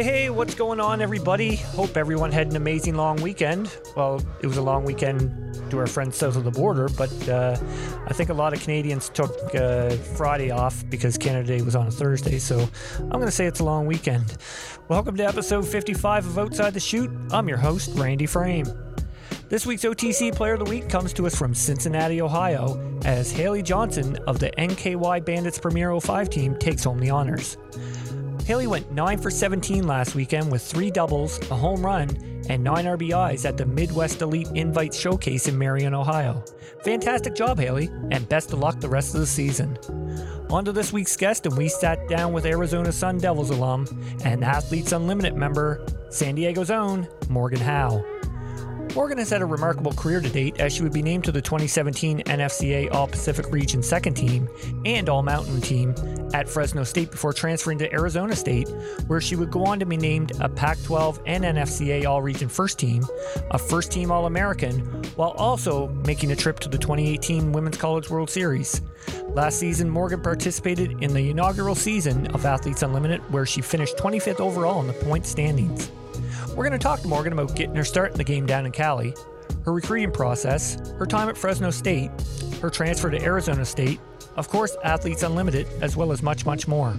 Hey, hey, what's going on, everybody? Hope everyone had an amazing long weekend. Well, it was a long weekend to our friends south of the border, but uh, I think a lot of Canadians took uh, Friday off because Canada Day was on a Thursday, so I'm going to say it's a long weekend. Welcome to episode 55 of Outside the Chute. I'm your host, Randy Frame. This week's OTC Player of the Week comes to us from Cincinnati, Ohio, as Haley Johnson of the NKY Bandits Premier 05 team takes home the honors. Haley went 9 for 17 last weekend with three doubles, a home run, and 9 RBIs at the Midwest Elite Invite Showcase in Marion, Ohio. Fantastic job, Haley, and best of luck the rest of the season. On to this week's guest, and we sat down with Arizona Sun Devils alum and Athletes Unlimited member, San Diego's own Morgan Howe. Morgan has had a remarkable career to date as she would be named to the 2017 NFCA All Pacific Region second team and All Mountain team at Fresno State before transferring to Arizona State, where she would go on to be named a Pac 12 and NFCA All Region first team, a first team All American, while also making a trip to the 2018 Women's College World Series. Last season, Morgan participated in the inaugural season of Athletes Unlimited, where she finished 25th overall in the point standings. We're going to talk to Morgan about getting her start in the game down in Cali, her recruiting process, her time at Fresno State, her transfer to Arizona State, of course, Athletes Unlimited, as well as much, much more.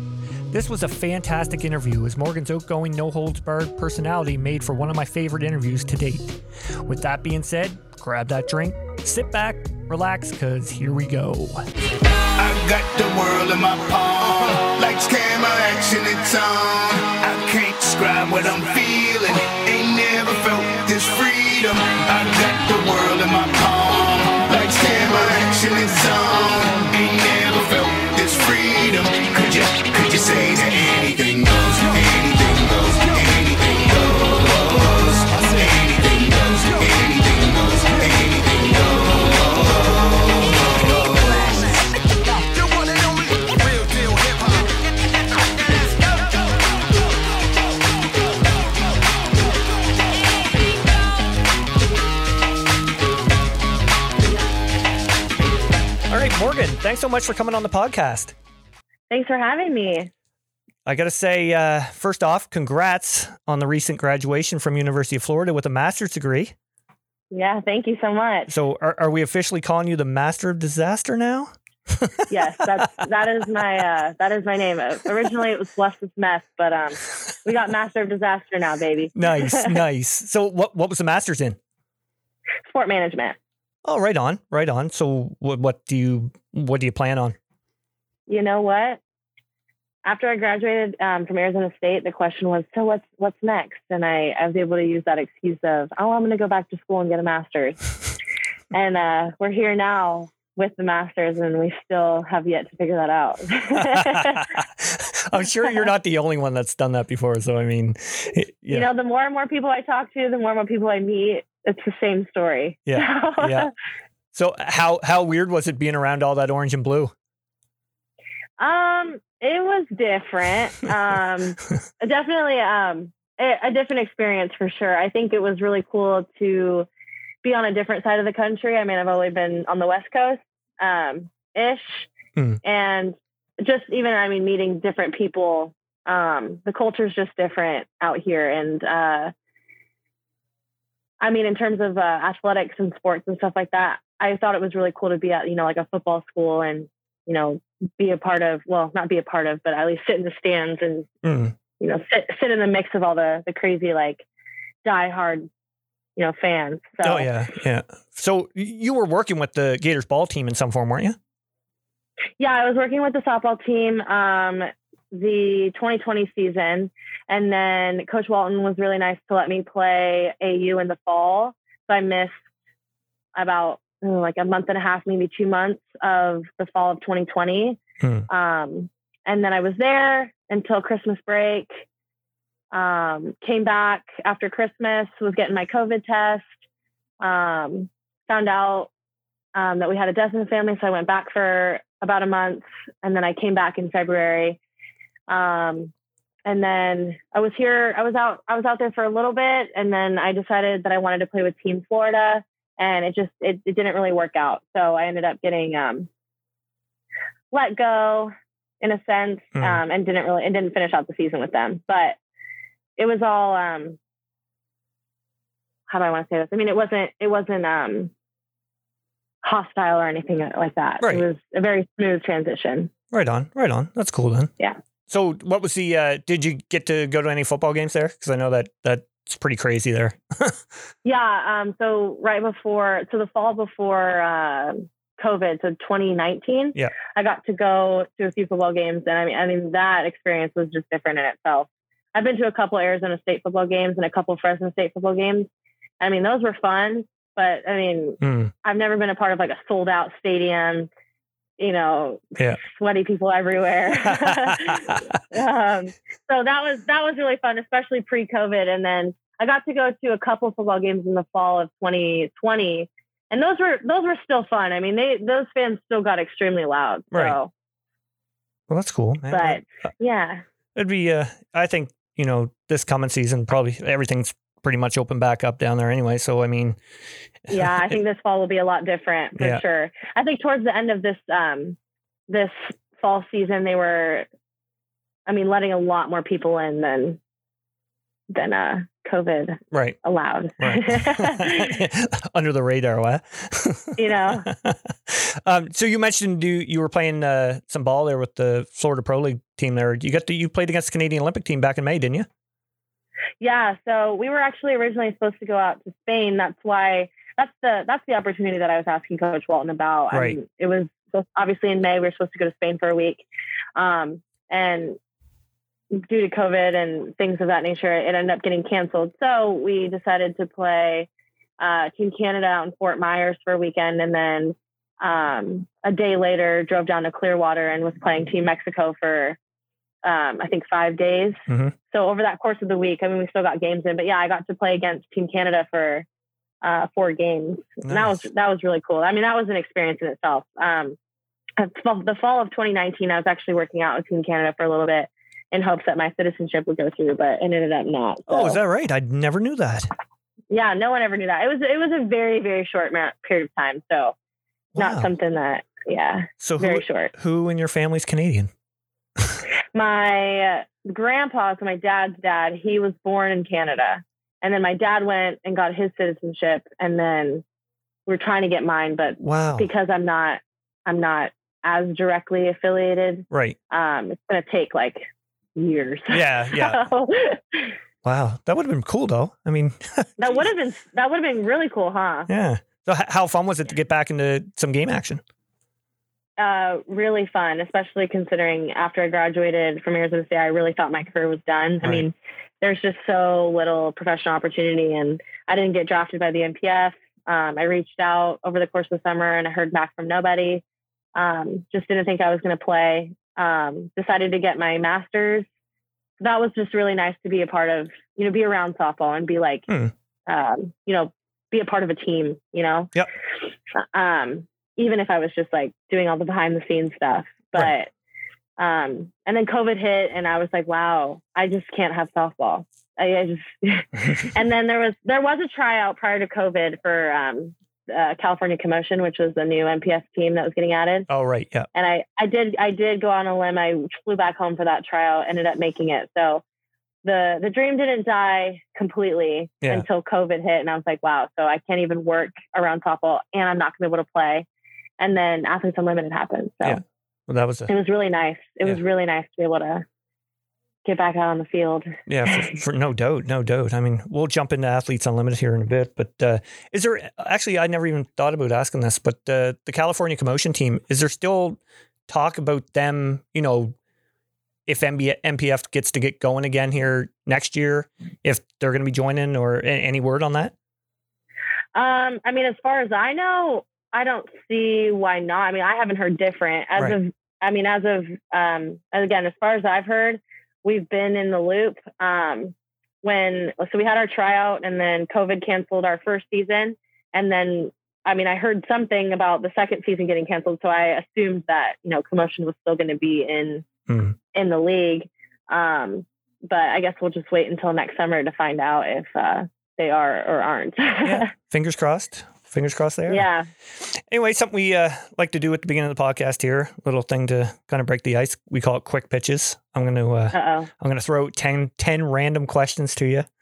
This was a fantastic interview as Morgan's outgoing, no holds barred personality made for one of my favorite interviews to date. With that being said, grab that drink, sit back, relax, because here we go. Got the world in my palm. Lights, camera, action, it's on. I can't describe what I'm feeling. Ain't never felt this freedom. I got the world in my palm. Thanks so much for coming on the podcast. Thanks for having me. I got to say, uh, first off, congrats on the recent graduation from University of Florida with a master's degree. Yeah, thank you so much. So, are, are we officially calling you the Master of Disaster now? Yes, that's that is my uh, that is my name. Uh, Originally, it was Blessed Mess, but um, we got Master of Disaster now, baby. Nice, nice. So, what what was the master's in? Sport management. Oh, right on, right on. So, what what do you what do you plan on? You know what? After I graduated um, from Arizona State, the question was, "So what's what's next?" And I, I was able to use that excuse of, "Oh, I'm going to go back to school and get a master's." and uh, we're here now with the master's, and we still have yet to figure that out. I'm sure you're not the only one that's done that before. So, I mean, yeah, You know, the more and more people I talk to, the more and more people I meet, it's the same story. Yeah, yeah. So, how how weird was it being around all that orange and blue? Um, it was different. Um, definitely um a, a different experience for sure. I think it was really cool to be on a different side of the country. I mean, I've only been on the West Coast, um, ish, Hmm. and just even I mean, meeting different people. Um, the culture's just different out here, and uh, I mean, in terms of uh, athletics and sports and stuff like that, I thought it was really cool to be at you know like a football school and you know be a part of well not be a part of but at least sit in the stands and Mm. you know sit sit in the mix of all the the crazy like diehard you know fans so Oh yeah, yeah. So you were working with the Gators ball team in some form, weren't you? yeah i was working with the softball team um the 2020 season and then coach walton was really nice to let me play au in the fall so i missed about oh, like a month and a half maybe two months of the fall of 2020 Hmm. um and then i was there until christmas break um came back after christmas was getting my covid test um found out um, that we had a death in the family. So I went back for about a month and then I came back in February. Um, and then I was here, I was out, I was out there for a little bit and then I decided that I wanted to play with Team Florida and it just, it, it didn't really work out. So I ended up getting um, let go in a sense Hmm. um, and didn't really, and didn't finish out the season with them. But it was all um how do I want to say this? I mean, it wasn't it wasn't um hostile or anything like that. Right. It was a very smooth transition. Right on, right on. That's cool then. Yeah. So, what was the? uh Did you get to go to any football games there? Because I know that that's pretty crazy there. Yeah. Um. So right before, so the fall before uh, COVID, so 2019. Yeah. I got to go to a few football games, and I mean, I mean that experience was just different in itself. I've been to a couple Arizona State football games and a couple Fresno State football games. I mean, those were fun, but I mean, Hmm. I've never been a part of like a sold out stadium. You know, Yeah. sweaty people everywhere. um, so that was that was really fun, especially pre-COVID. And then I got to go to a couple football games in the fall of 2020, and those were those were still fun. I mean, they those fans still got extremely loud. So, Right. well, that's cool. Man. but yeah, It'd be. Uh, I think you know this coming season probably everything's pretty much open back up down there anyway. So I mean, yeah, I think this fall will be a lot different for Yeah. sure. I think towards the end of this um this fall season, they were, I mean, letting a lot more people in than than uh COVID right. allowed. Right. Under the radar, what? You know. um, so you mentioned you you were playing uh, some ball there with the Florida Pro League team there. You got to, you played against the Canadian Olympic team back in May, didn't you? Yeah, so we were actually originally supposed to go out to Spain. That's why that's the that's the opportunity that I was asking Coach Walton about. Right. And it was obviously in May we were supposed to go to Spain for a week, um, and due to COVID and things of that nature, it ended up getting canceled. So we decided to play uh, Team Canada out in Fort Myers for a weekend, and then um, a day later drove down to Clearwater and was playing Team Mexico for um, I think five days. Mhm. So over that course of the week, I mean, we still got games in, but yeah, I got to play against Team Canada for uh, four games. And that was that was really cool. I mean, that was an experience in itself. Um, uh, the fall of 2019, I was actually working out with Team Canada for a little bit in hopes that my citizenship would go through, but it ended up not. Oh, is that right? I never knew that. yeah, no one ever knew that. It was it was a very very short period of time, so Wow. not something that yeah, so who very short. who in your family's Canadian? My grandpa, so my dad's dad, he was born in Canada. And then my dad went and got his citizenship and then we're trying to get mine, but Wow. because I'm not I'm not as directly affiliated, Right. um, it's gonna take like years. Yeah. Yeah. So, Wow. That would have been cool though. I mean, that would have been that would have been really cool, huh? yeah. So how fun was it to get back into some game action? Uh, really fun, especially considering after I graduated from Arizona State, I really thought my career was done. I mean, there's just so little professional opportunity, and I didn't get drafted by the NPF. Um, I reached out over the course of the summer and I heard back from nobody. Um, just didn't think I was going to play. Um, decided to get my master's. That was just really nice to be a part of, you know, be around softball and be like, Hmm. um, you know, be a part of a team, you know? Yep. Um, even if I was just like doing all the behind the scenes stuff. But Right. um, and then COVID hit, and I was like, wow, I just can't have softball. I, I just and then there was there was a tryout prior to COVID for um, uh, California Commotion, which was the new NPF team that was getting added. oh, right. Yeah. And I I did I did go on a limb. I flew back home for that tryout, ended up making it. So the the dream didn't die completely Yeah. until COVID hit, and I was like, wow. So I can't even work around softball, and I'm not going to be able to play. And then Athletes Unlimited happened. So Yeah. Well, that was a it was really nice. It was really nice to be able to get back out on the field. Yeah, for, for no doubt, no doubt. I mean, we'll jump into athletes unlimited here in a bit, but uh, is there actually? I never even thought about asking this, but uh, the California Commotion team is there still talk about them? You know, if MB, NPF gets to get going again here next year, if they're going to be joining, or any word on that? Um, I mean, as far as I know, I don't see why not. I mean, I haven't heard different as Right. of. I mean, as of um, again, as far as I've heard, we've been in the loop. Um, when so we had our tryout, and then COVID canceled our first season, and then I mean, I heard something about the second season getting canceled, so I assumed that you know commotion was still going to be in Hmm. in the league. Um, but I guess we'll just wait until next summer to find out if uh, they are or aren't. Yeah. Fingers crossed. Fingers crossed there. Yeah. Anyway, something we uh, like to do at the beginning of the podcast here, little thing to kind of break the ice. We call it quick pitches. I'm going to uh. I'm going to throw 10, 10 random questions to you.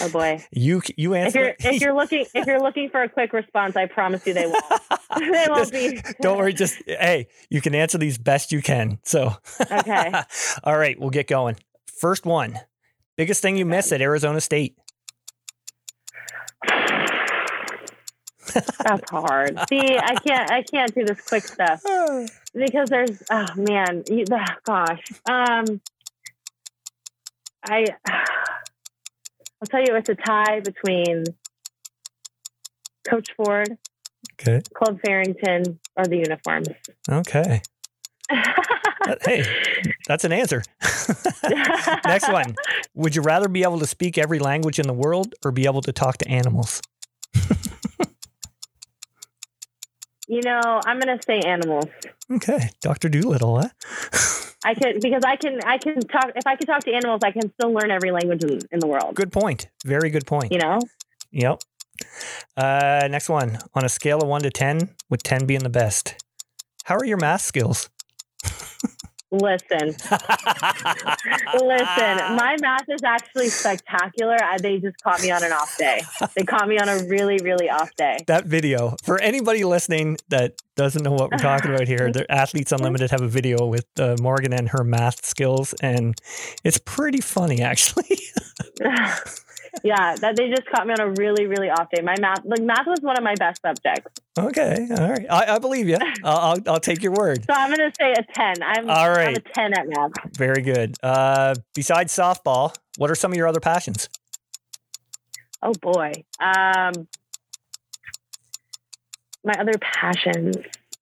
Oh boy. you you If answer. you're if you're looking if you're looking for a quick response, I promise you they won't. they won't be. Don't worry. Just hey, you can answer these best you can. So Okay. all right, we'll get going. First one. Biggest thing you miss at Arizona State. That's hard. See, I can't I can't do this quick stuff because there's oh man, you, oh, gosh. Um, I I'll tell you, it's a tie between Coach Ford, Okay. Club Farrington, or the uniforms. Okay. Hey, that's an answer. Next one. Would you rather be able to speak every language in the world or be able to talk to animals? You know, I'm gonna say animals. Okay. Dr. Dolittle, huh? I could because I can I can talk if I can talk to animals, I can still learn every language in, in the world. Good point. Very good point. You know, Yep. Uh, next one. On a scale of one to 10, with 10 being the best, how are your math skills? Listen, listen. My math is actually spectacular. I, they just caught me on an off day. They caught me on a really really off day. that video for anybody listening that doesn't know what we're talking about here the athletes unlimited have a video with uh, morgan and her math skills and it's pretty funny actually yeah, that they just caught me on a really really off day. My math, like math, was one of my best subjects. Okay all right i, I believe you I'll, I'll, I'll take your word So I'm gonna say a ten. I'm all right. I'm a ten at math. very good uh, besides softball what are some of your other passions Oh boy. Um, my other passions.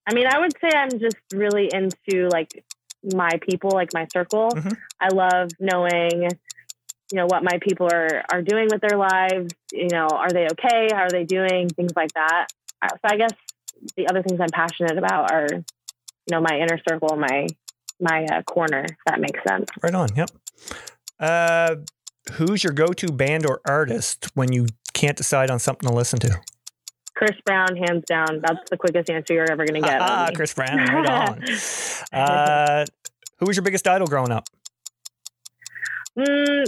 I mean, I would say I'm just really into like my people, like my circle. Mhm. I love knowing, you know, what my people are are doing with their lives. You know, are they okay? How are they doing? Things like that. So I guess the other things I'm passionate about are, you know, my inner circle, my my uh, corner. If that makes sense. right on yep uh, who's your go-to band or artist when you can't decide on something to listen to Chris Brown, hands down. That's the quickest answer you're ever going to get. Ah, chris brown right on uh, who was your biggest idol growing up Mm,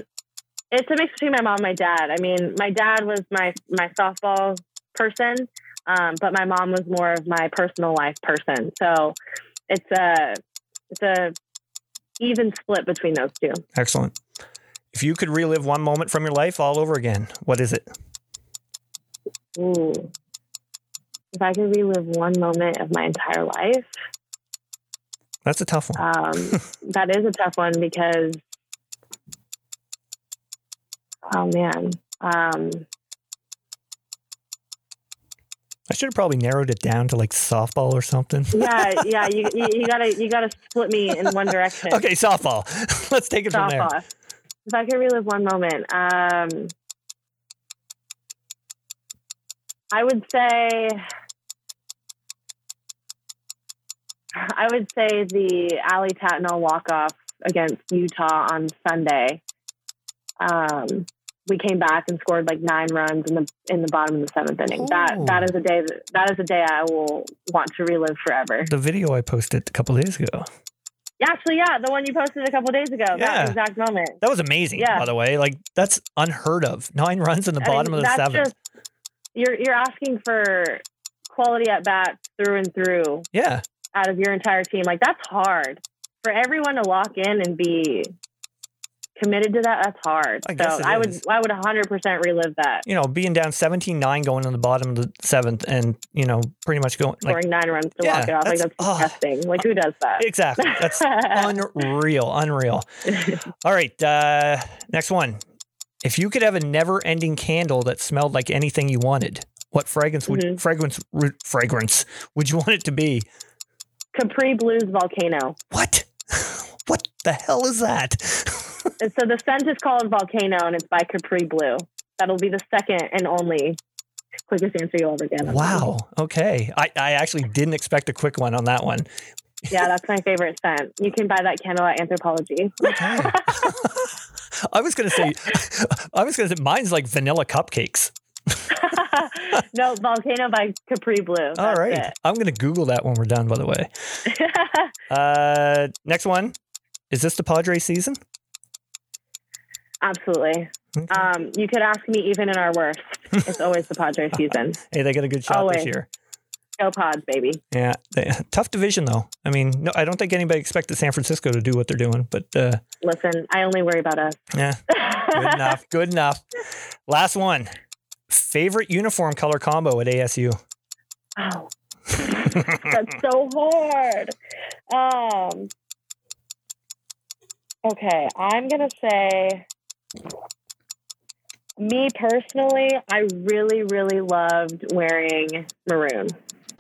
it's a mix between my mom and my dad. I mean, my dad was my my softball person, um, but my mom was more of my personal life person. So it's a it's a even split between those two. Excellent. If you could relive one moment from your life all over again, what is it? Ooh. If I could relive one moment of my entire life, That's a tough one. um, that is a tough one because, oh man, um, I should have probably narrowed it down to like softball or something. yeah, yeah, you, you, you gotta you gotta split me in one direction. Okay, softball. Let's take it from there. softball. If I could relive one moment, um, I would say, I would say the Ali Tatnall walk off against Utah on Sunday. Um, we came back and scored like nine runs in the in the bottom of the seventh inning. Ooh. That oh. that is a day that, that is a day I will want to relive forever. The video I posted a couple days ago. Actually, yeah, the one you posted a couple days ago. Yeah. That exact moment. That was amazing, Yeah. by the way. Like that's unheard of. Nine runs in the I mean, bottom of the that's seventh. just- you're you're asking for quality at bats through and through yeah. out of your entire team. Like that's hard for everyone to lock in and be committed to that. That's hard. I guess so I would. I would 100 percent relive that. You know, being down 17-9 going in the bottom of the seventh and, you know, pretty much going like Scoring nine runs to Yeah, walk it off. Like that's- that's oh. disgusting. like who does that? exactly. That's unreal. Unreal. All right. Uh, next one. If you could have a never-ending candle that smelled like anything you wanted, what fragrance would Mhm. fragrance ru- fragrance would you want it to be? Capri Blues Volcano. What? What the hell is that? So the scent is called Volcano, and it's by Capri Blue. That'll be the second and only quickest answer you'll ever get. wow. Okay. I, I actually didn't expect a quick one on that one. Yeah, that's my favorite scent. You can buy that candle at Anthropologie. Okay. I was gonna say, I was gonna say, mine's like vanilla cupcakes. no, Volcano by Capri Blue. All right. it. I'm going to Google that when we're done, by the way. Uh, next one. Is this the Padres season? Absolutely. Okay. Um, you could ask me even in our worst. It's always the Padres season. hey, they got a good shot this year. Go Pads, baby. Yeah. They, tough division, though. I mean, no, I don't think anybody expected San Francisco to do what they're doing, but uh, Listen, I only worry about us. yeah, good enough. Good enough. Last one. Favorite uniform color combo at ASU? Oh, that's so hard. Um, okay, I'm gonna say, me personally, I really, really loved wearing maroon.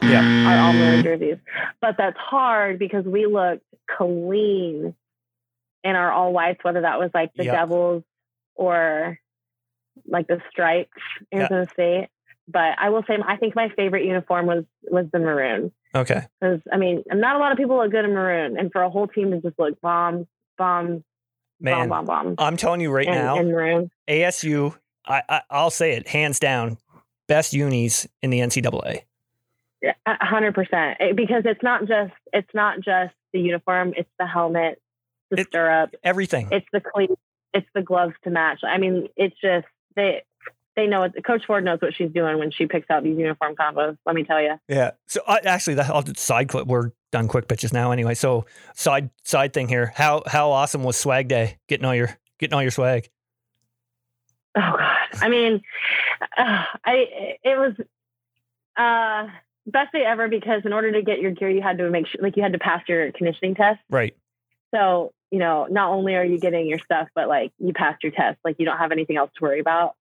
Yeah. our all maroon jerseys, but that's hard because we looked clean in our all whites, whether that was like the Yep. Devils or like the stripes. Arizona State. But I will say, I think my favorite uniform was was the maroon Okay. because I mean, not a lot of people look good in maroon, and for a whole team to just look bomb, bomb, Man, I'm telling you right in, now, maroon. ASU, I, I, I'll say it hands down, best unis in the NCAA. Yeah, hundred percent. Eh, because it's not just it's not just the uniform; it's the helmet, the It- stirrup, Everything. it's the cleats, it's the gloves to match. I mean, it's just they they know it. Coach Ford knows what she's doing when she picks out these uniform combos. Let me tell you. Yeah. So uh, actually, I'll just side clip. We're done quick pitches now anyway. So side side thing here. How how awesome was Swag Day? Getting all your getting all your swag. Oh God! I mean, uh, I it was uh best day ever because in order to get your gear, you had to make sure like you had to pass your conditioning test. Right. So you know, not only are you getting your stuff, but like you passed your test. Like you don't have anything else to worry about.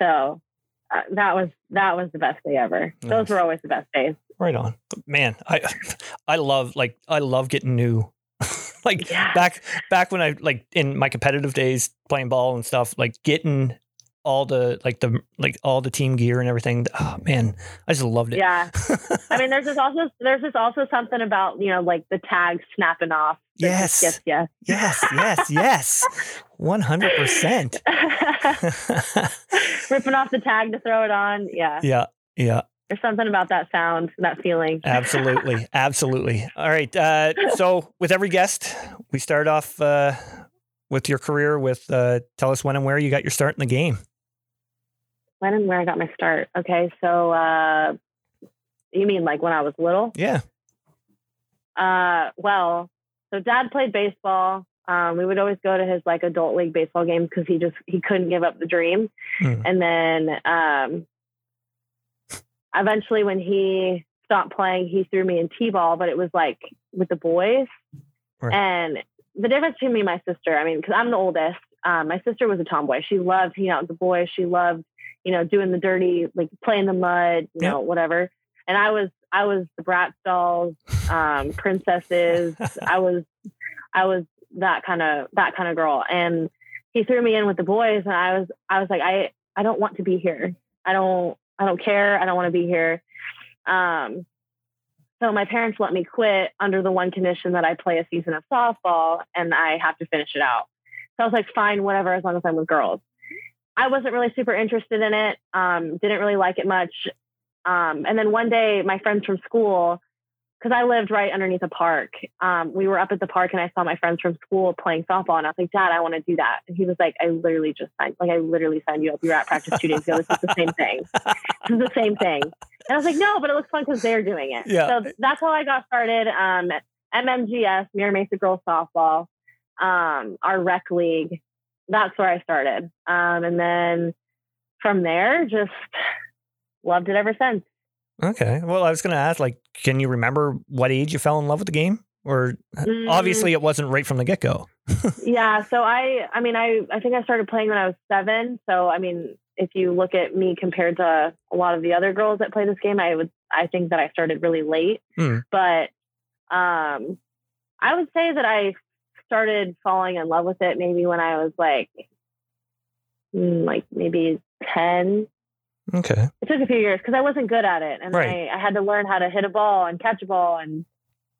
So. Uh, that was that was the best day ever. Nice. Those were always the best days. Right on. Man, I I love like I love getting new. like Yeah. back back when I like in my competitive days playing ball and stuff, like getting all the like the like all the team gear and everything. Oh man, I just loved it. Yeah. I mean, there's just also there's just also something about you know like the tag snapping off. Yes. yes, gets yes, yes, yes. One hundred percent. Ripping off the tag to throw it on. Yeah. Yeah, yeah. There's something about that sound, that feeling. Absolutely, absolutely. All right. Uh, so, with every guest, we start off uh, with your career. With uh, tell us when and where you got your start in the game. When and where I got my start. Okay, so uh, you mean like when I was little? Yeah. Uh, well, so dad played baseball. Um, we would always go to his like adult league baseball games because he just he couldn't give up the dream. Hmm. And then um, eventually, when he stopped playing, he threw me in t-ball, but it was like with the boys. Right. And the difference between me and my sister, I mean, because I'm the oldest, um, my sister was a tomboy. She loved hanging out with the boys. She loved, you know, doing the dirty, like playing in the mud, you Yep. know, whatever. And I was, I was the brat dolls, um, princesses. I was, I was that kind of that kind of girl. And he threw me in with the boys, and I was, I was like, I, I don't want to be here. I don't, I don't care. I don't want to be here. Um, so my parents let me quit under the one condition that I play a season of softball and I have to finish it out. So I was like, fine, whatever, as long as I'm with girls. I wasn't really super interested in it. Um, didn't really like it much. Um, and then one day, my friends from school, because I lived right underneath a park, um, we were up at the park and I saw my friends from school playing softball. And I was like, Dad, I want to do that. And he was like, I literally just signed, like, I literally signed you up. You were at practice two days ago. This is the same thing. This is the same thing. And I was like, no, but it looks fun because they're doing it. Yeah. So that's how I got started. Um, MMGS, Mira Mesa Girls Softball, um, our rec league. That's where I started. Um, and then from there, just loved it ever since. Okay. Well, I was going to ask, like, can you remember what age you fell in love with the game? Or Mm. obviously, it wasn't right from the get go. yeah so i i mean i i think i started playing when i was seven so i mean if you look at me compared to a lot of the other girls that play this game i would i think that i started really late Hmm. but um i would say that i started falling in love with it maybe when i was like mm, like maybe 10 Okay. it took a few years because i wasn't good at it and Right. I, I had to learn how to hit a ball and catch a ball and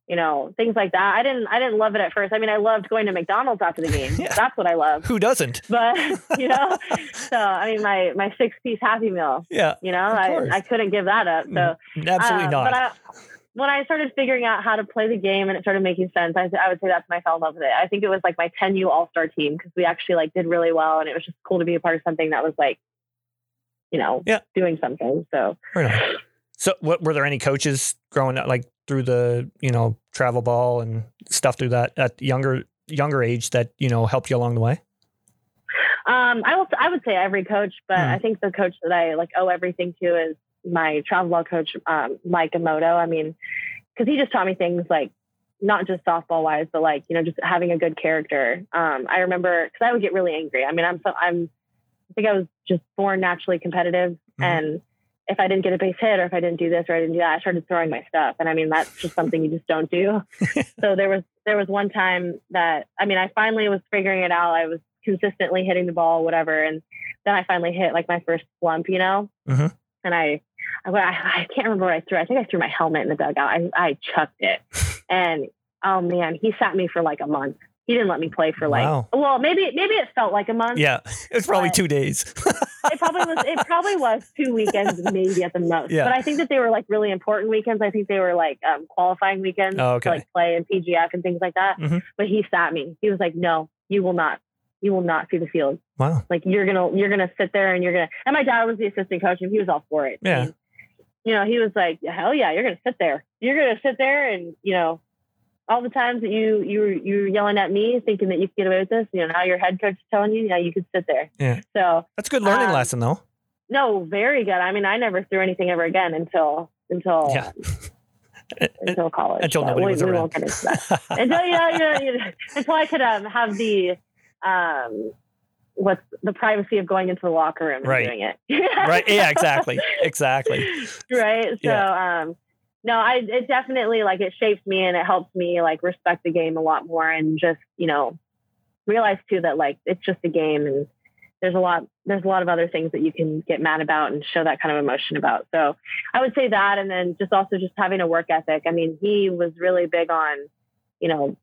you know, things like that. I didn't, I didn't love it at first. I mean, I loved going to McDonald's after the game. Yeah. That's what I love. Who doesn't? But you know, so I mean, my my six piece Happy Meal. Yeah, You know, course. I I couldn't give that up. So absolutely uh, not. But I, when I started figuring out how to play the game and it started making sense, I, I would say that's when I fell in love with it. I think it was like my 10U All Star team because we actually like did really well, and it was just cool to be a part of something that was like, you know, Yeah. doing something. So So, what were there any coaches growing up, like through the you know travel ball and stuff through that at younger younger age that you know helped you along the way? um, I will I would say every coach, but Hmm. I think the coach that I like owe everything to is my travel ball coach, um, Mike Emoto. I mean, because he just taught me things like not just softball wise, but like you know just having a good character. Um, I remember because I would get really angry. I mean, I'm so I'm I think I was just born naturally competitive, Mhm. and if I didn't get a base hit or if I didn't do this or I didn't do that, I started throwing my stuff. And I mean, that's just something you just don't do. so there was there was one time that I mean, I finally was figuring it out. I was consistently hitting the ball, whatever, and then I finally hit like my first slump, you know. Mhm. And I, I, I can't remember what I threw. I think I threw my helmet in the dugout. I, I chucked it, and oh man, he sat me for like a month. He didn't let me play for like, Wow. well, maybe maybe it felt like a month. Yeah, it was probably two days. It probably was. It probably was two weekends, maybe at the most. Yeah. But I think that they were like really important weekends. I think they were like um, qualifying weekends Oh, okay. to like play in PGF and things like that. Mhm. But he sat me. He was like, "No, you will not. You will not see the field. wow. Like you're gonna you're gonna sit there and you're gonna." And my dad was the assistant coach, and he was all for it. Yeah. Mean, you know, he was like, "Hell yeah, you're gonna sit there. You're gonna sit there and you know." All the times that you you were you were yelling at me, thinking that you could get away with this, you know, now your head coach is telling you, yeah, you could sit there. Yeah. So That's a good learning Um, lesson, though. no, very good. I mean, I never threw anything ever again until until Yeah. until college. Until nobody we, was we around. won't get into that. until you know, you know, you know, until I could um, have the um, what's the privacy of going into the locker room and Right. doing it. right? Yeah, exactly, exactly. right. So um, no, I it definitely like it shapes me and it helps me like respect the game a lot more and just you know realize too that like it's just a game and there's a lot there's a lot of other things that you can get mad about and show that kind of emotion about. So I would say that and then just also just having a work ethic. I mean, he was really big on, you know,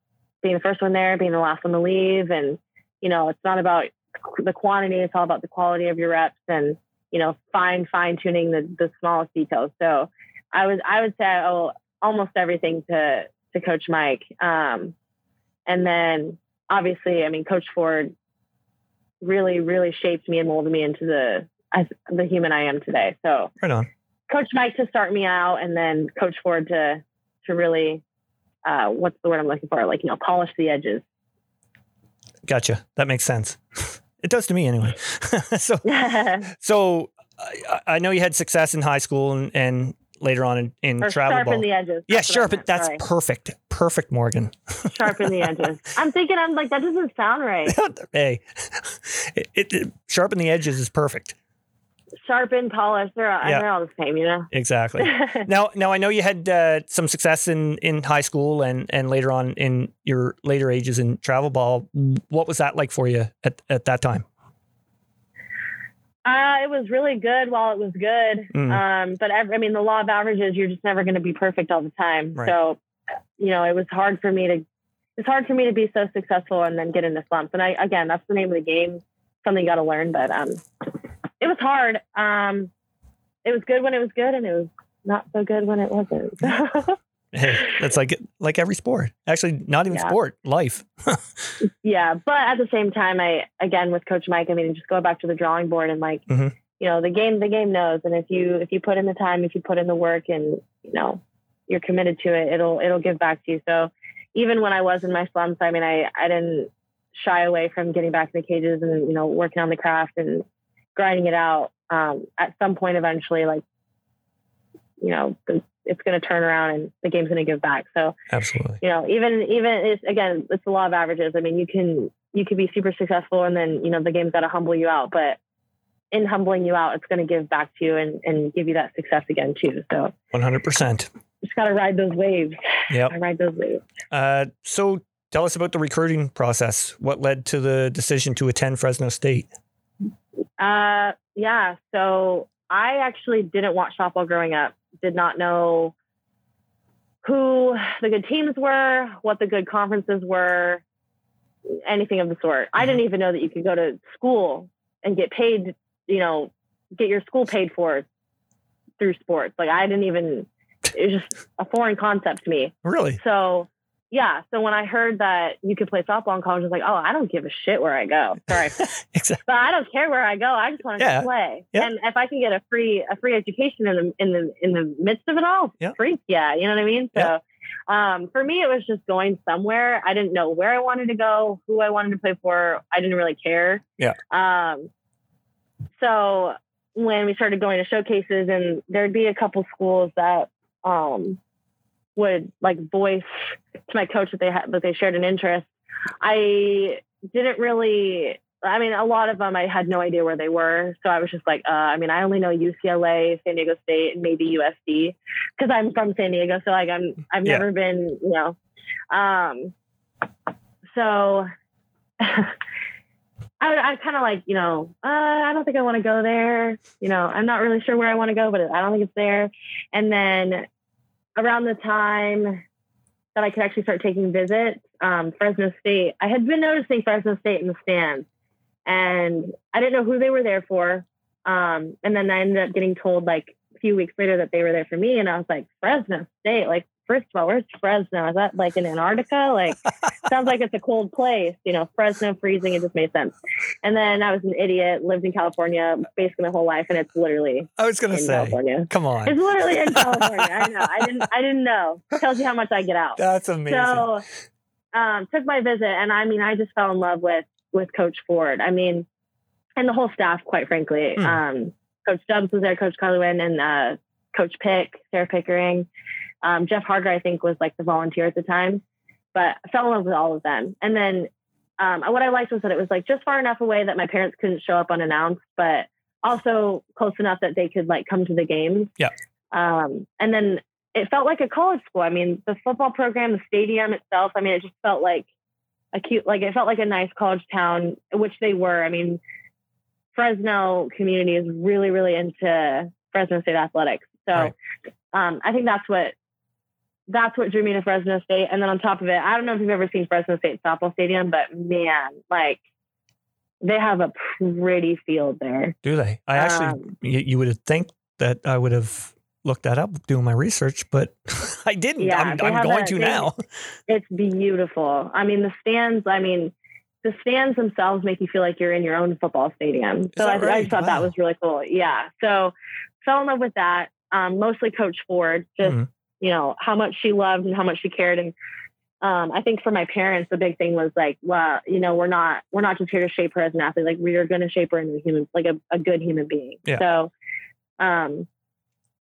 being the first one there, being the last one to leave and you know, it's not about the quantity, it's all about the quality of your reps and, you know, fine fine tuning the the smallest details. So I would I would say I owe almost everything to to Coach Mike. Um and then obviously, I mean, Coach Ford really, really shaped me and molded me into the as the human I am today. So Right on. Coach Mike to start me out, and then Coach Ford to to really uh, what's the word I'm looking for? Like you know, polish the edges. Gotcha. That makes sense. It does to me anyway. so, so I, I know you had success in high school and, and later on in, in or travel sharpen ball. the edges. yeah, That's sharpen. That's sorry. perfect. Perfect, Morgan. sharpen the edges. I'm thinking, I'm like, that doesn't sound right. hey, it, it, it- sharpen the edges is perfect. Sharpen, polish. They're all, Yeah. they're all the same, you know. Exactly. now, now I know you had uh, some success in, in high school and, and later on in your later ages in travel ball. What was that like for you at, at that time? Uh, it was really good while it was good. Mm. Um, but ev- I mean, the law of averages, you're just never going to be perfect all the time. Right. So, you know, it was hard for me to, it's hard for me to be so successful and then get in into slumps. And I, again, that's the name of the game, something you got to learn, but, um, it was hard. Um, it was good when it was good and it was not so good when it wasn't. Hey, that's like like every sport. Actually, not even Yeah. sport, life. yeah. But at the same time, I, again, with coach Mike, I mean, just go back to the drawing board and like, Mhm. you know, the game, the game knows. And if you, if you put in the time, if you put in the work and, you know, you're committed to it, it'll, it'll give back to you. So even when I was in my slumps, I mean, I, I didn't shy away from getting back in the cages and, you know, working on the craft and grinding it out. Um, at some point, eventually, like, you know, the, it's going to turn around and the game's going to give back. So, Absolutely. you know, even even it's again, it's the law of averages. I mean, you can you could be super successful, and then you know the game's got to humble you out. But in humbling you out, it's going to give back to you and and give you that success again too. So One hundred percent. just got to ride those waves. Yep. I ride those waves. Uh, so tell us about the recruiting process. What led to the decision to attend Fresno State? Uh, yeah. So I actually didn't watch softball growing up. Did not know who the good teams were, what the good conferences were, anything of the sort. I didn't mm-hmm. even know that you could go to school and get paid, you know, get your school paid for through sports. Like I didn't even, it was just a foreign concept to me. Really? So yeah. So when I heard that you could play softball in college, I was like, oh, I don't give a shit where I go. Sorry. Exactly. but I don't care where I go. I just want to Yeah. play. Yeah. And if I can get a free a free education in the in the in the midst of it all, Yeah. free, yeah, you know what I mean. So, um, for me, it was just going somewhere. I didn't know where I wanted to go, who I wanted to play for. I didn't really care. Yeah. Um. So when we started going to showcases, and there'd be a couple schools that um would like voice to my coach that they had that they shared an interest. I didn't really I mean, a lot of them I had no idea where they were. So I was just like, uh, I mean, I only know UCLA, San Diego State, and maybe USD because I'm from San Diego. So like, I'm I've Yeah. never been, you know. Um, so I, I kind of like, you know, uh, I don't think I want to go there. You know, I'm not really sure where I want to go, but I don't think it's there. And then around the time that I could actually start taking visits, um, Fresno State, I had been noticing Fresno State in the stands, and I didn't know who they were there for. Um, and then I ended up getting told like a few weeks later that they were there for me, and I was like, Fresno State, like. First of all, where's Fresno? Is that like in Antarctica? Like, sounds like it's a cold place. You know, Fresno freezing. It just made sense. And then I was an idiot, lived in California basically my whole life, and it's literally I was gonna say, California. come on, It's literally in California. I know. I didn't. I didn't know. Tells you how much I get out. that's amazing. So, um, took my visit, and I mean, I just fell in love with with Coach Ford. I mean, and the whole staff, quite frankly. Hmm. Um, Coach Stubbs was there, Coach Carlywin, and uh, Coach Pick, Sarah Pickering. Um, Jeff Harder, I think, was like the volunteer at the time, but I fell in love with all of them. And then um, what I liked was that it was like just far enough away that my parents couldn't show up unannounced, but also close enough that they could like come to the games. Yeah. Um, and then it felt like a college school. I mean, the football program, the stadium itself. I mean, it just felt like a cute, like it felt like a nice college town, which they were. I mean, Fresno community is really, really into Fresno State athletics. So Right. um, I think that's what that's what drew me to Fresno State. And then on top of it, I don't know if you've ever seen Fresno State softball stadium, but man, like they have a pretty field there. Do they? I actually, Um, you, you would think that I would have looked that up doing my research, but I didn't. Yeah, I'm, I'm going to they- now. It's beautiful. I mean, the stands, I mean, the stands themselves make you feel like you're in your own football stadium. So I, I right? just thought that was really cool. Yeah. So fell in love with that. Um, mostly Coach Ford, just, Mhm. You know, how much she loved and how much she cared. And um, I think for my parents, the big thing was like, well, you know, we're not, we're not just here to shape her as an athlete. Like we are going to shape her into a human, like a, a good human being. Yeah. So um,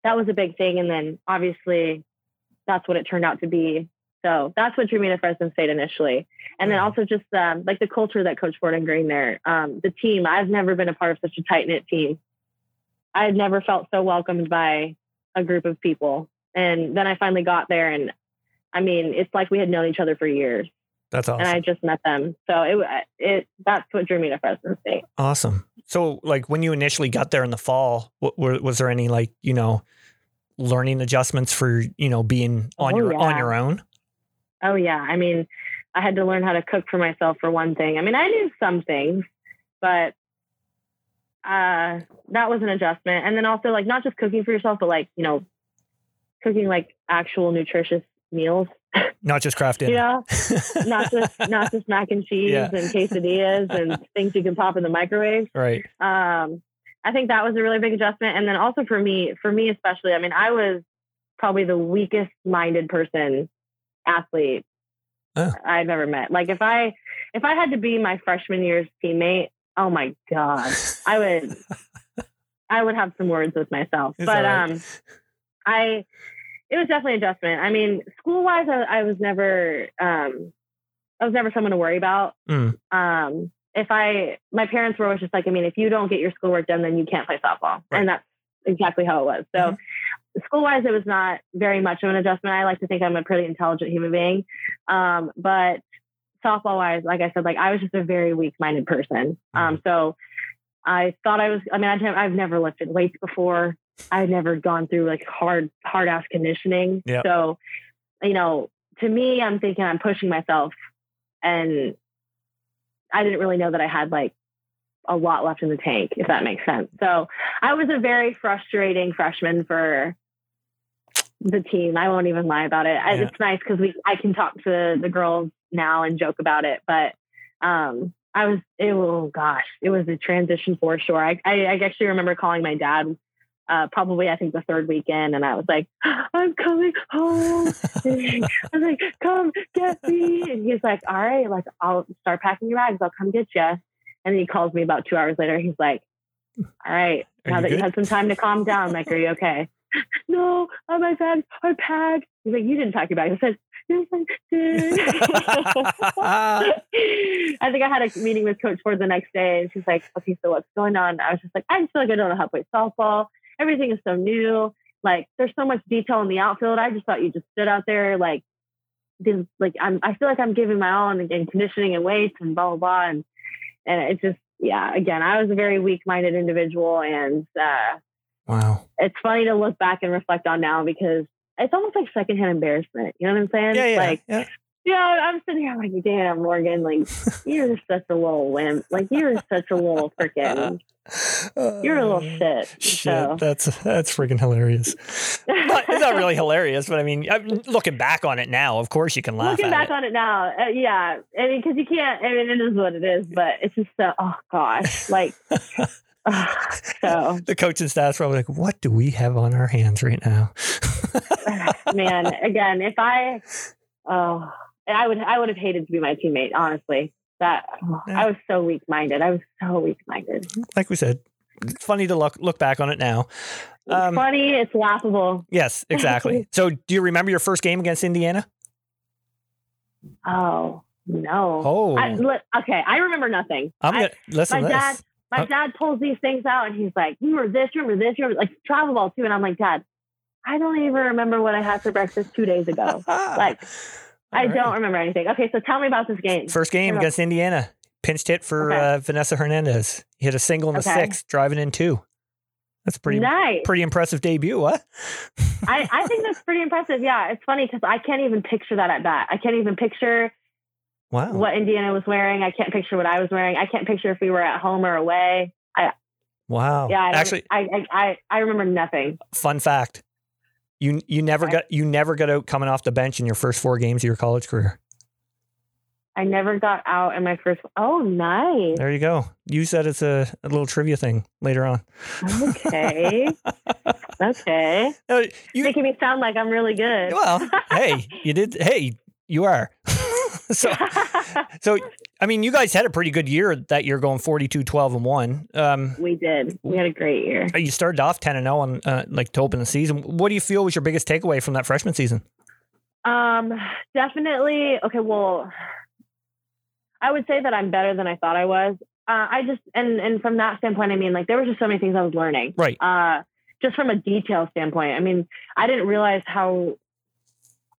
that was a big thing. And then obviously that's what it turned out to be. So that's what drew me to Fresno State initially. And then also just um, like the culture that Coach Ford ingrained there. Um, the team, I've never been a part of such a tight knit team. I had never felt so welcomed by a group of people. And then I finally got there, and I mean, it's like we had known each other for years, That's awesome. and I just met them. So it, it that's what drew me to Fresno State. awesome. So, like, when you initially got there in the fall, what, were, was there any like you know learning adjustments for you know being on Oh, your on your own? Oh yeah, I mean, I had to learn how to cook for myself for one thing. I mean, I knew some things, but uh, that was an adjustment. And then also like not just cooking for yourself, but like you know, cooking like actual nutritious meals. Not just craft You dinner. know, not just not just mac and cheese Yeah. and quesadillas and things you can pop in the microwave. right. Um, I think that was a really big adjustment. And then also for me, for me especially, I mean, I was probably the weakest minded person athlete Oh. I've ever met. Like if I if I had to be my freshman year's teammate, oh my God. I would I would have some words with myself. But right? um I it was definitely adjustment. I mean, school wise I, I was never um I was never someone to worry about. Mm. Um if I my parents were always just like, I mean, if you don't get your schoolwork done, then you can't play softball. Right. Mm-hmm. And that's exactly how it was. So school wise it was not very much of an adjustment. I like to think I'm a pretty intelligent human being. Um, but softball wise, like I said, like I was just a very weak minded person. Um, so I thought I was, I mean, I've never lifted weights before. I'd never gone through like hard, hard ass conditioning. Yep. So you know, to me, I'm thinking I'm pushing myself, and I didn't really know that I had like a lot left in the tank, if that makes sense. So I was a very frustrating freshman for the team. I won't even lie about it. I, it's nice because we I can talk to the girls now and joke about it, but um, I was it, oh gosh, it was a transition for sure. I I, I actually remember calling my dad. Uh, probably, I think the third weekend, and I was like, "I'm coming home." I was like, "Come get me," and he's like, "All right, like I'll start packing your bags. I'll come get you." And then he calls me about two hours later. He's like, "All right, now you that you good?" had some time to calm down, I'm like, are you okay?" no, oh, my bags are packed. He's like, "You didn't pack your bags." I said, "Yes, I did." I think I had a meeting with Coach Ford the next day, and she's like, "Okay, so what's going on?" I was just like, "I just feel like I don't know how to play softball. Everything is so new. Like, there's so much detail in the outfield. I just thought you just stood out there, like, did like I'm. I feel like I'm giving my all in, in conditioning and weights and blah blah blah, and and it's just yeah. Again, I was a very weak-minded individual, and uh, wow. it's funny to look back and reflect on now because it's almost like secondhand embarrassment. You know what I'm saying? Yeah, yeah. Like, yeah. You know, I'm sitting here like, damn, Morgan, like, you're such a little wimp. Like, you're such a little freaking, you're a little shit. Shit, So, that's that's freaking hilarious. Not- it's not really hilarious, but I mean, I'm looking back on it now, of course you can laugh Looking back it. on it now, uh, yeah. I mean, because you can't, I mean, it is what it is, but it's just so, oh gosh. Like, ugh, so, the coaching staff's probably like, "What do we have on our hands right now?" man, again, if I, oh, I would, I would have hated to be my teammate, honestly. That, oh, I was so weak minded. I was so weak minded. like we said, it's funny to look look back on it now. Um, funny. It's laughable. yes, exactly. so, do you remember your first game against Indiana? Oh no. Oh, I, okay, I remember nothing. I'm I- gonna listen my dad, this. my Uh, dad pulls these things out, and he's like, "You remember this? You remember this? You like travel ball too?" And I'm like, "Dad, I don't even remember what I had for breakfast two days ago. like, I right. don't remember anything." Okay, so tell me about this game. First game against Indiana, pinched hit for Okay. uh, Vanessa Hernandez. He hit a single in the Okay. sixth, driving in two. That's pretty nice. pretty impressive debut. What? I, I think that's pretty impressive. Yeah, it's funny because I can't even picture that at bat. I can't even picture wow. what Indiana was wearing. I can't picture what I was wearing. I can't picture if we were at home or away. I, wow. Yeah, I Actually, I, I, I, I remember nothing. fun fact. You you never Okay. got you never got out coming off the bench in your first four games of your college career. I never got out in my first. Oh, nice. There you go. You said it's a, a little trivia thing later on. Okay. okay. Uh, you Making me sound like I'm really good. well, hey, you did. Hey, you are. so so I mean, you guys had a pretty good year that year, going 42, 12, and one. Um, we did. We had a great year. you started off ten and zero on uh, like to open the season. What do you feel was your biggest takeaway from that freshman season? Um, definitely. Okay. Well, I would say that I'm better than I thought I was. Uh, I just and and from that standpoint, I mean, like there were just so many things I was learning. Right. Uh, just from a detail standpoint. I mean, I didn't realize how.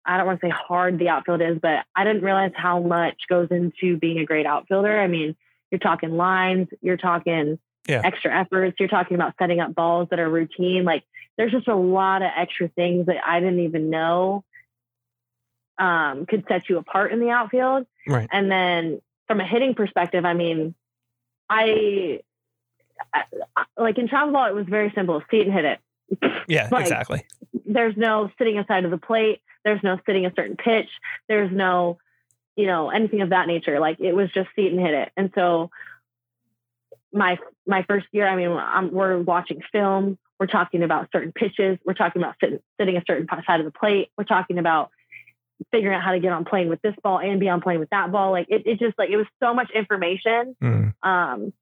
I don't want to say hard the outfield is, but I didn't realize how much goes into being a great outfielder. I mean, you're talking lines, you're talking Yeah. extra efforts, you're talking about setting up balls that are routine. Like there's just a lot of extra things that I didn't even know um, could set you apart in the outfield. Right. And then from a hitting perspective, I mean, I, I like in travel ball, it was very simple: see it and hit it. Yeah, Like- exactly. There's no sitting aside of the plate. There's no sitting a certain pitch. There's no, you know, anything of that nature. Like it was just seat and hit it. And so my my first year, I mean, I'm, we're watching film. We're talking about certain pitches. We're talking about sitting, sitting a certain side of the plate. We're talking about figuring out how to get on plane with this ball and be on plane with that ball. Like it, it just like it was so much information. Mm. Um,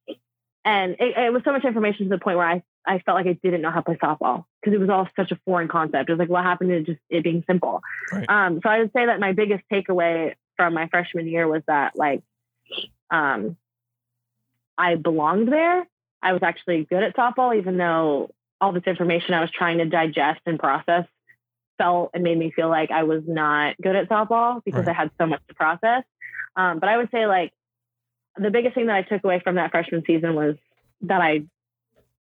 and it, it was so much information to the point where I, I felt like I didn't know how to play softball because it was all such a foreign concept. It was like, what happened to just it being simple? Right. Um, so I would say that my biggest takeaway from my freshman year was that like, um, I belonged there. I was actually good at softball, even though all this information I was trying to digest and process felt and made me feel like I was not good at softball because Right. I had so much to process. Um, but I would say like the biggest thing that I took away from that freshman season was that I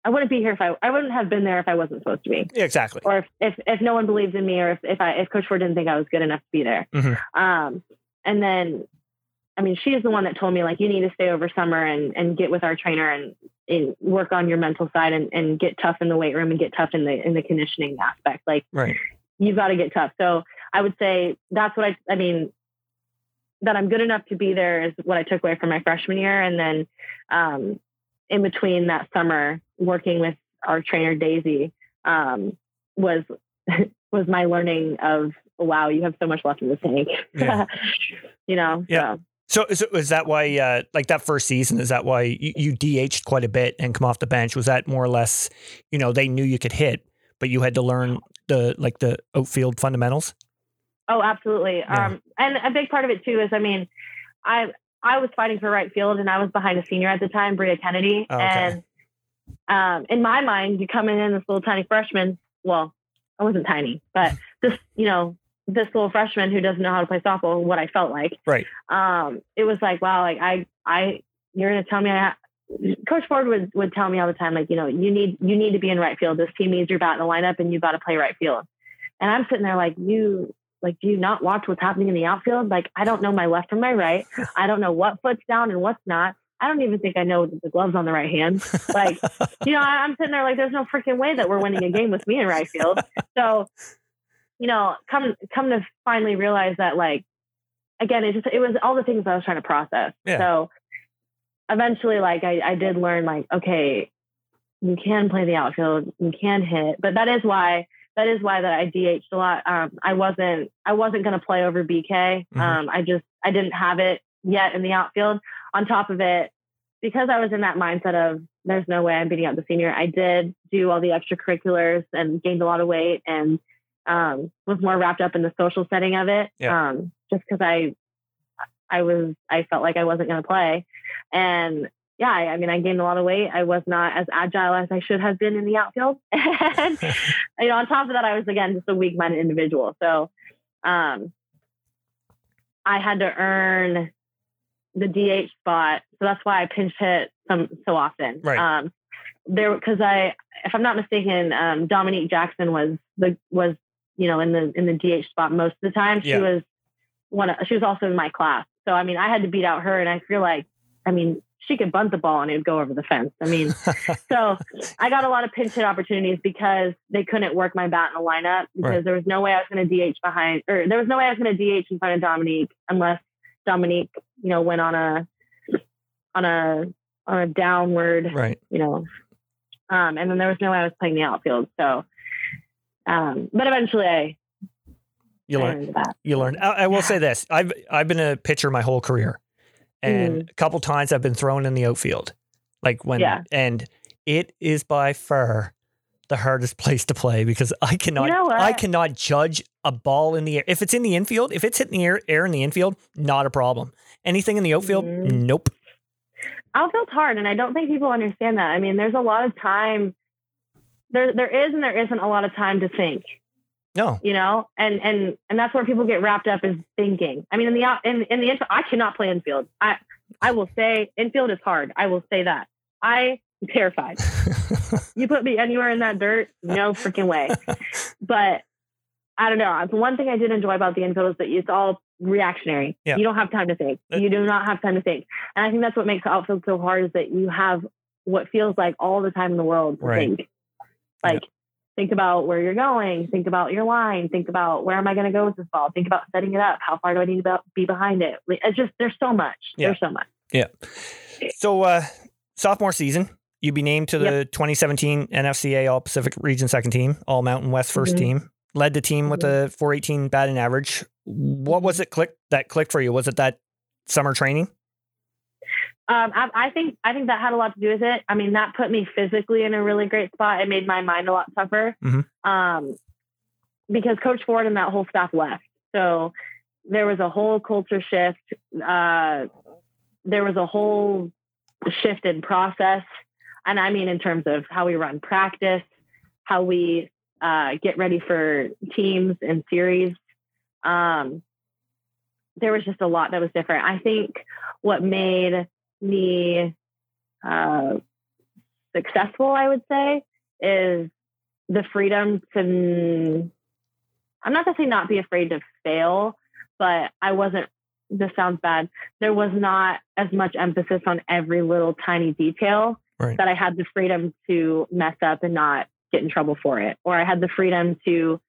I wouldn't be here if I I wouldn't have been there if I wasn't supposed to be, Yeah, exactly. or if if, if no one believed in me, or if if I if Coach Ford didn't think I was good enough to be there. Mhm. Um, and then, I mean, she is the one that told me like you need to stay over summer and and get with our trainer and, and work on your mental side and, and get tough in the weight room and get tough in the in the conditioning aspect. Like Right. you've got to get tough. So I would say that's what I I mean that I'm good enough to be there is what I took away from my freshman year. And then um, in between that summer, working with our trainer Daisy um, was was my learning of wow, you have so much left in the tank. Yeah. you know. Yeah. So, So, so is that why, uh, like that first season, is that why you, you DH'd quite a bit and come off the bench? Was that more or less, you know, they knew you could hit, but you had to learn the like the outfield fundamentals? Oh, absolutely. Yeah. Um, and a big part of it too is, I mean, I I was fighting for right field, and I was behind a senior at the time, Bria Kennedy, Oh, okay. and um, in my mind, you come in as this little tiny freshman. Well, I wasn't tiny, but this, you know, this little freshman who doesn't know how to play softball, what I felt like. Right. Um, it was like, wow, like I, I, you're gonna tell me I. Coach Ford would, would tell me all the time, like, you know, you need you need to be in right field. This team needs your bat in the lineup, and you've got to play right field. And I'm sitting there like, you like, do you not watch what's happening in the outfield? Like, I don't know my left from my right. I don't know what foot's down and what's not. I don't even think I know the gloves on the right hand. Like, you know, I'm sitting there like, there's no freaking way that we're winning a game with me in right field. So, you know, come come to finally realize that, like, again, it just it was all the things I was trying to process. Yeah. So, eventually, like, I, I did learn, like, okay, you can play the outfield, you can hit, but that is why that is why that I DH'd a lot. Um, I wasn't I wasn't going to play over BK. Mhm. Um, I just I didn't have it yet in the outfield. On top of it, because I was in that mindset of there's no way I'm beating out the senior. I did do all the extracurriculars and gained a lot of weight and um, was more wrapped up in the social setting of it. Yeah. Um, just because I I was I felt like I wasn't going to play, and yeah, I, I mean I gained a lot of weight. I was not as agile as I should have been in the outfield, and you know on top of that I was again just a weak-minded individual. So um, I had to earn the DH spot, so that's why I pinch hit some so often. Right. Um, there because I, if I'm not mistaken, um, Dominique Jackson was the was you know in the in the DH spot most of the time. She Yeah. was one. Of, she was also in my class, so I mean I had to beat out her, and I feel like I mean she could bunt the ball and it would go over the fence. I mean, so I got a lot of pinch hit opportunities because they couldn't work my bat in the lineup because Right. there was no way I was going to DH behind, or there was no way I was going to DH in front of Dominique unless Dominique, you know, went on a on a on a downward, right. you know, um, and then there was no way I was playing the outfield. So, um, but eventually I, You learn. learned. You learn. I, I will say this: I've I've been a pitcher my whole career, and a couple times I've been thrown in the outfield, like when Yeah. and it is by far the hardest place to play because I cannot know? I cannot judge a ball in the air. If it's in the infield, if it's hitting the air, air in the infield, not a problem. Anything in the outfield, Mhm. nope. outfield's hard and i don't think people understand that i mean there's a lot of time there there is and there isn't a lot of time to think No. you know? And and and that's where people get wrapped up is thinking. I mean in the out in, in the infield i cannot play infield. I i will say infield is hard. I will say that. I am terrified. You put me anywhere in that dirt no freaking way. But i don't know. The one thing i did enjoy about the infield is that it's all reactionary. Yeah. you don't have time to think. Uh, you do not have time to think. And i think that's what makes the outfield so hard is that you have what feels like all the time in the world to Right. think. Like think about where you're going think about your line think about where am i going to go with this ball think about setting it up how far do i need to be behind it it's just there's so much Yeah. there's so much Yeah. So, uh, sophomore season, you'd be named to the 2017 NFCA All Pacific Region Second Team, All Mountain West 1st Mhm. Team. Led the team with a 418 batting average. What was it click that clicked for you? Was it that summer training? Um, I, I think I think that had a lot to do with it. I mean, that put me physically in a really great spot. It made my mind a lot tougher. Mhm. Um, because Coach Ford and that whole staff left, so there was a whole culture shift. Uh, there was a whole shift in process, and I mean in terms of how we run practice, how we uh, get ready for teams and series. Um, there was just a lot that was different. I think what made me uh, successful, I would say, is the freedom to. I'm not gonna say not be afraid to fail, but I wasn't. This sounds bad. There was not as much emphasis on every little tiny detail Right. that I had the freedom to mess up and not get in trouble for it, or I had the freedom to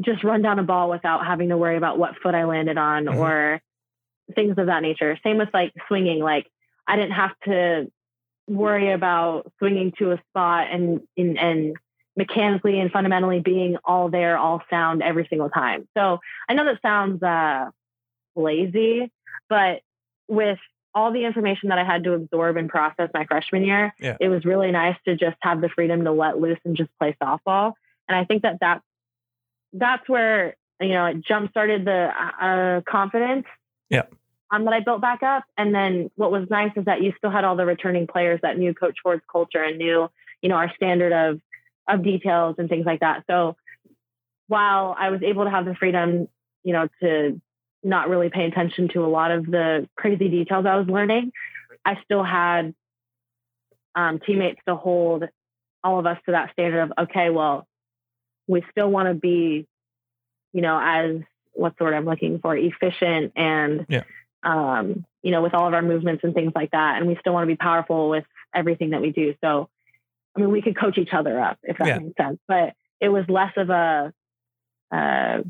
just run down a ball without having to worry about what foot I landed on Mhm. or things of that nature. Same with like swinging. Like I didn't have to worry about swinging to a spot and and, and mechanically and fundamentally being all there, all sound every single time. So I know that sounds uh, lazy, but with all the information that I had to absorb and process my freshman year, Yeah. it was really nice to just have the freedom to let loose and just play softball. And I think that that's that's where you know it jump started the uh, confidence. Yeah. Um, that I built back up, and then what was nice is that you still had all the returning players that knew Coach Ford's culture and knew, you know, our standard of of details and things like that. So while I was able to have the freedom, you know, to not really pay attention to a lot of the crazy details I was learning, I still had um, teammates to hold all of us to that standard of okay, well, we still want to be, you know, as what's the word I'm looking for, efficient and, Yeah. Um, you know, with all of our movements and things like that, and we still want to be powerful with everything that we do. So, I mean, we could coach each other up if that Yeah. makes sense, but it was less of a, uh,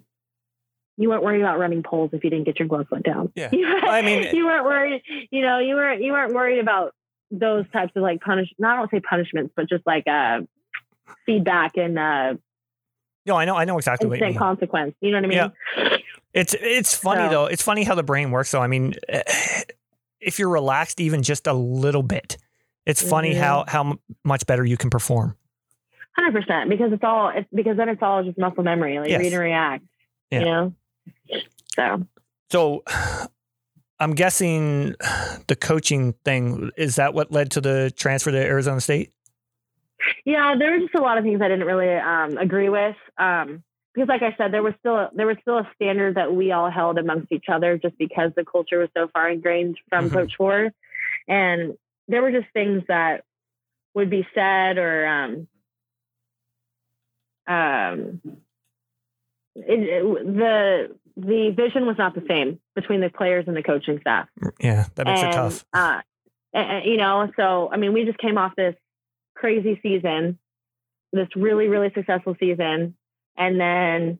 you weren't worried about running poles if you didn't get your glove foot down. Yeah. You- I mean- you weren't worried. You know, you weren't you weren't worried about those types of like punish. Not I don't say punishments, but just like uh, feedback and uh, No, I know. I know exactly what you mean. consequence. You know what I mean? Yeah. It's it's funny So- though. It's funny how the brain works. though. I mean, eh, if you're relaxed even just a little bit, it's funny Mhm. how how much better you can perform. Hundred percent. Because it's all it's because then it's all just muscle memory, like Yes. read and react. Yeah. You know. So So, I'm guessing the coaching thing is that what led to the transfer to Arizona State. yeah, there were just a lot of things I didn't really um, agree with. Um, because, like I said, there was still a, there was still a standard that we all held amongst each other, just because the culture was so far ingrained from Mhm. Coach Ford, and there were just things that would be said or um, um, it, it- the the vision was not the same between the players and the coaching staff Yeah, that makes and, it tough. Uh, and, you know, so I mean, we just came off this crazy season, this really, really successful season, and then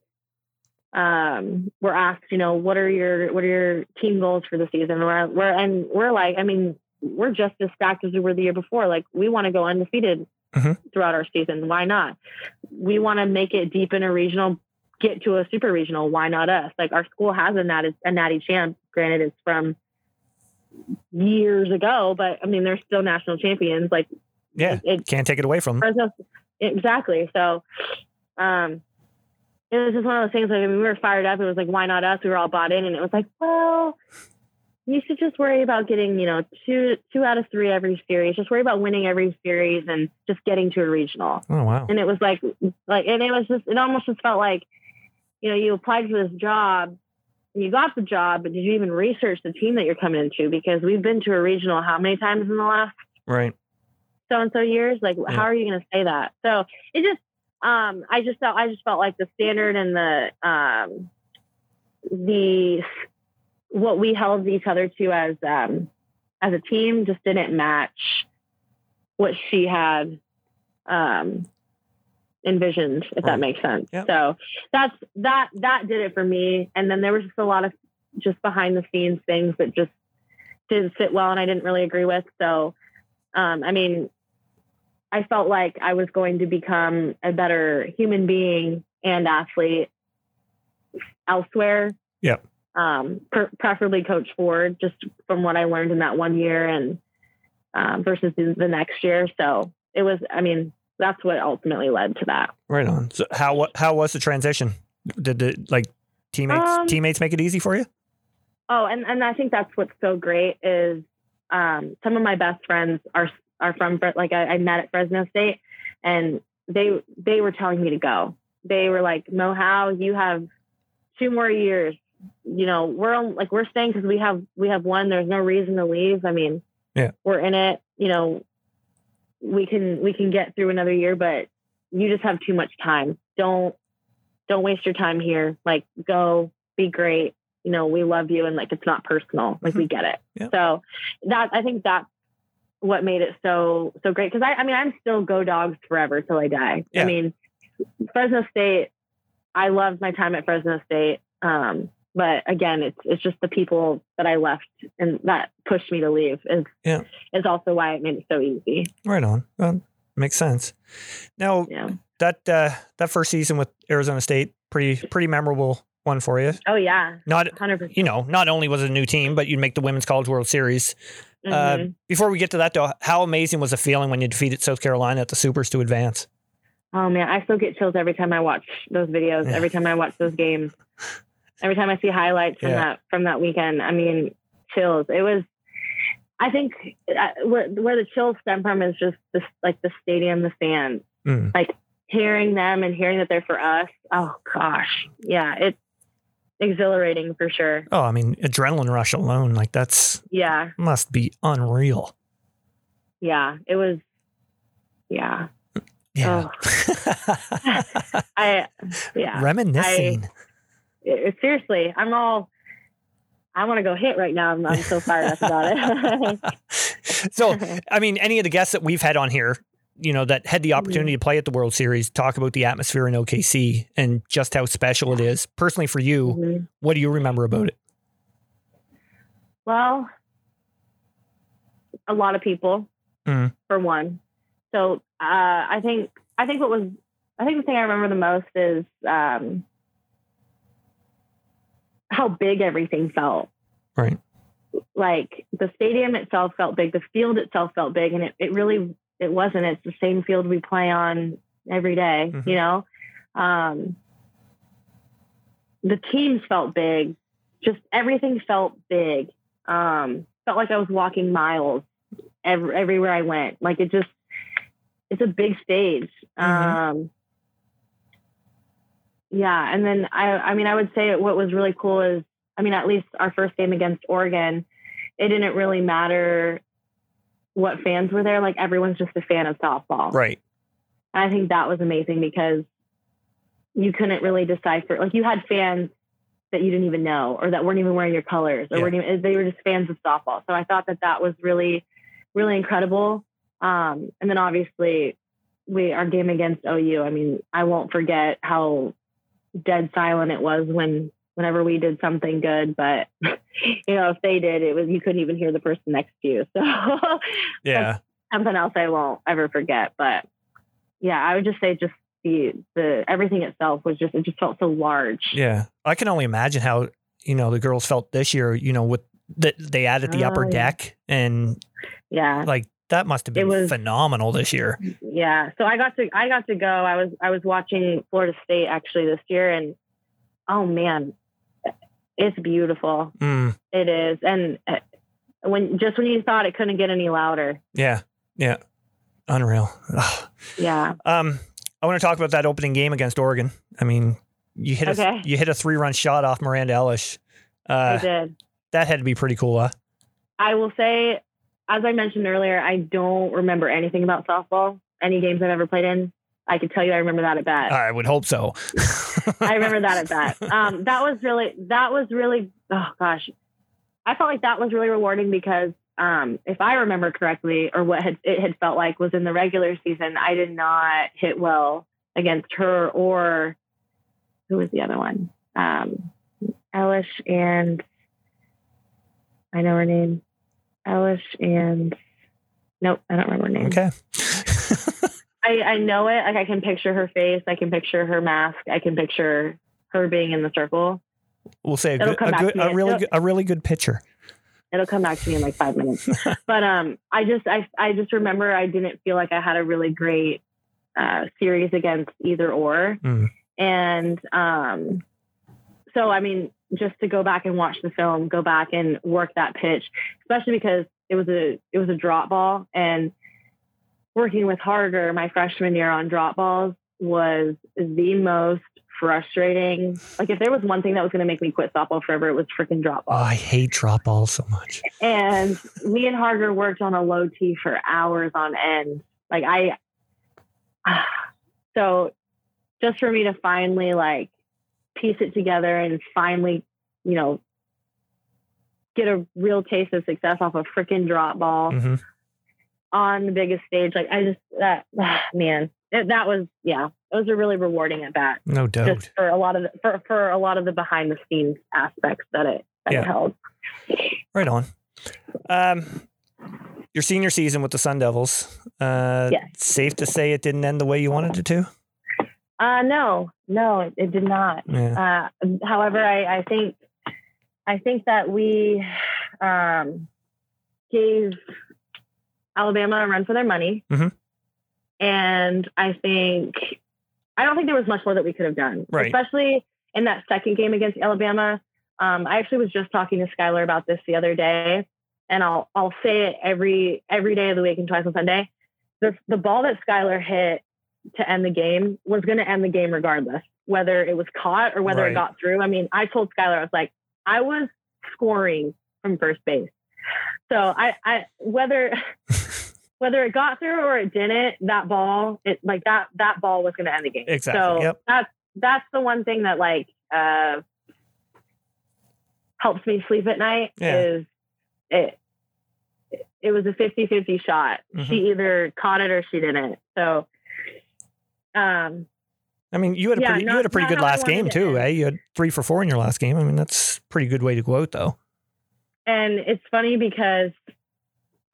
um, we're asked, you know, what are your what are your team goals for the season? We're, we're and we're like, I mean, we're just as stacked as we were the year before. Like, we want to go undefeated Mhm. throughout our season. Why not? We want to make it deep in a regional, get to a super regional. Why not us? Like, our school has a natty, a natty champ. Granted, it's from years ago, but I mean, they're still national champions. Like, Yeah, it, can't take it away from them. Exactly. So, um, it was just one of those things. Like, I mean, we were fired up. It was like, why not us? We were all bought in, and it was like, well, you should just worry about getting, you know, two two out of three every series. Just worry about winning every series and just getting to a regional. Oh wow. And it was like, like, and it was just, it almost just felt like, you know, you applied for this job. and You got the job, but did you even research the team that you're coming into? Because we've been to a regional how many times in the last Right. so and so years. Like, Yeah. how are you going to say that? So it just, um, I just felt, I just felt like the standard and the, um, the, what we held each other to as, um, as a team just didn't match what she had, um, envisioned, if Right. that makes sense. Yep. So that's, that, that did it for me. And then there was just a lot of just behind the scenes things that just didn't sit well and I didn't really agree with. So, um, I mean, I felt like I was going to become a better human being and athlete elsewhere. Yeah. Um, per- preferably Coach Ford, just from what I learned in that one year and um, versus the, the next year. So it was, I mean, that's what ultimately led to that. Right on. So how what how was the transition? Did the like teammates Um, teammates make it easy for you? Oh, and, and I think that's what's so great is um, some of my best friends are are from like I, I met at Fresno State, and they they were telling me to go. They were like, Mo, how you have two more years. You know, we're like we're staying because we have we have one. There's no reason to leave. I mean, Yeah. we're in it. You know, we can we can get through another year, but you just have too much time. Don't don't waste your time here. Like go be great. You know, we love you and like it's not personal. Like we mm-hmm. get it. Yeah. So that I think that's what made it so so great. Cause I I mean I'm still go dogs forever till I die. Yeah. I mean Fresno State, I loved my time at Fresno State. Um, but again, it's it's just the people that I left and that pushed me to leave is Yeah. is also why it made it so easy. Right on. Well, makes sense. Now Yeah. that uh, that first season with Arizona State, pretty pretty memorable one for you. Oh yeah. Not Hundred percent. you know, not only was it a new team, but you'd make the Women's College World Series. Uh, Mm-hmm. before we get to that, though, how amazing was the feeling when you defeated South Carolina at the Supers to advance? Oh man, I still get chills every time I watch those videos. Yeah. Every time I watch those games. Every time I see highlights from Yeah. that from that weekend. I mean, chills. It was. I think uh, where where the chills stem from is just this like the stadium, the fans, Mm. like hearing them and hearing that they're for us. Oh gosh, yeah, it's exhilarating for sure. Oh, I mean, adrenaline rush alone, like that's Yeah, must be unreal. yeah, it was. Yeah, Yeah. Oh. I yeah. Reminiscing. it- seriously, I'm all. I want to go hit right now. I'm, I'm so fired up about it. so, I mean, any of the guests that we've had on here, you know, that had the opportunity to play at the World Series, talk about the atmosphere in OKC and just how special it is. Personally, for you, Mhm. what do you remember about it? Well, a lot of people, Mhm. for one. So uh, I think I think what was I think the thing I remember the most is um, how big everything felt. Right. Like the stadium itself felt big, the field itself felt big, and it, it really it wasn't. It's the same field we play on every day, Mhm. you know. Um, the teams felt big, just everything felt big. Um, felt like I was walking miles ev- everywhere I went. Like it just, it's a big stage. Mhm. Um, yeah, and then I, I mean, I would say what was really cool is, I mean, at least our first game against Oregon, it didn't really matter what fans were there. Like everyone's just a fan of softball. Right. And I think that was amazing because you couldn't really decipher. Like you had fans that you didn't even know, or that weren't even wearing your colors, or Yeah. weren't even, they were just fans of softball. So I thought that that was really, really incredible. Um, and then obviously, we our game against OU. I mean, I won't forget how dead silent it was when whenever we did something good. But you know, if they did, it was you couldn't even hear the person next to you. So Yeah. something else I won't ever forget. But yeah, I would just say just the the everything itself was just it just felt so large. Yeah. I can only imagine how, you know, the girls felt this year, you know, with that they added the upper Oh, deck and Yeah. like that must have been was- phenomenal this year. Yeah. So I got to I got to go. I was I was watching Florida State actually this year and oh man, it's beautiful. Mm, It is. And uh, when just when you thought it couldn't get any louder. yeah. Yeah. Unreal. Ugh. Yeah. Um, I want to talk about that opening game against Oregon. I mean, you hit a you hit a three run shot off Miranda Elish. I Uh, did. that had to be pretty cool, huh? I will say, as I mentioned earlier, I don't remember anything about softball. Any games I've ever played in, I can tell you I remember that at bat. I would hope so. I remember that at bat. Um, that was really, that was really, oh gosh, I felt like that was really rewarding because um, if I remember correctly, or what had, it had felt like was in the regular season, I did not hit well against her or who was the other one? Um, Elish and I know her name. Elish and nope, I don't remember her name. okay. I, I know it. Like I can picture her face. I can picture her mask. I can picture her being in the circle. we'll say a good, a, good, a really It'll- good, a really good pitcher. It'll come back to me in like five minutes. but um, I just I I just remember I didn't feel like I had a really great uh, series against either or, Mm. and um, so I mean, just to go back and watch the film, go back and work that pitch, especially because it was a it was a drop ball, and working with Harder my freshman year on drop balls was the most frustrating. Like if there was one thing that was going to make me quit softball forever, it was freaking drop Oh, balls. I hate drop balls so much. And me and Harder worked on a low tee for hours on end Like I, so just for me to finally like piece it together and finally, you know, get a real taste of success off a freaking drop ball hmm on the biggest stage. Like I just that man, it, that was yeah, it was a really rewarding at bat. No doubt. Just for a lot of the, for for a lot of the behind the scenes aspects that it that Yeah. it held. Right on. Um, your senior season with the Sun Devils. Uh, Yes. Safe to say it didn't end the way you wanted it to. Uh no, no, it, it did not. Yeah. Uh, however, I, I think I think that we um, gave Alabama a run for their money, Mhm. and I think I don't think there was much more that we could have done, Right. especially in that second game against Alabama. Um, I actually was just talking to Skylar about this the other day, and I'll I'll say it every every day of the week and twice on Sunday. The the ball that Skylar hit to end the game was going to end the game regardless, whether it was caught or whether Right. it got through. I mean, I told Skylar, I was like, I was scoring from first base. So I, I whether whether it got through or it didn't, that ball, it like that that ball was going to end the game. Exactly, So yep. that's that's the one thing that like uh, helps me sleep at night Yeah. is it. It was a 50-50 shot. Mhm. She either caught it or she didn't. So, um, I mean, you had a Yeah, pretty, you had a pretty good last game too, eh? You had three for four in your last game. I mean, that's a pretty good way to go out, though. and it's funny because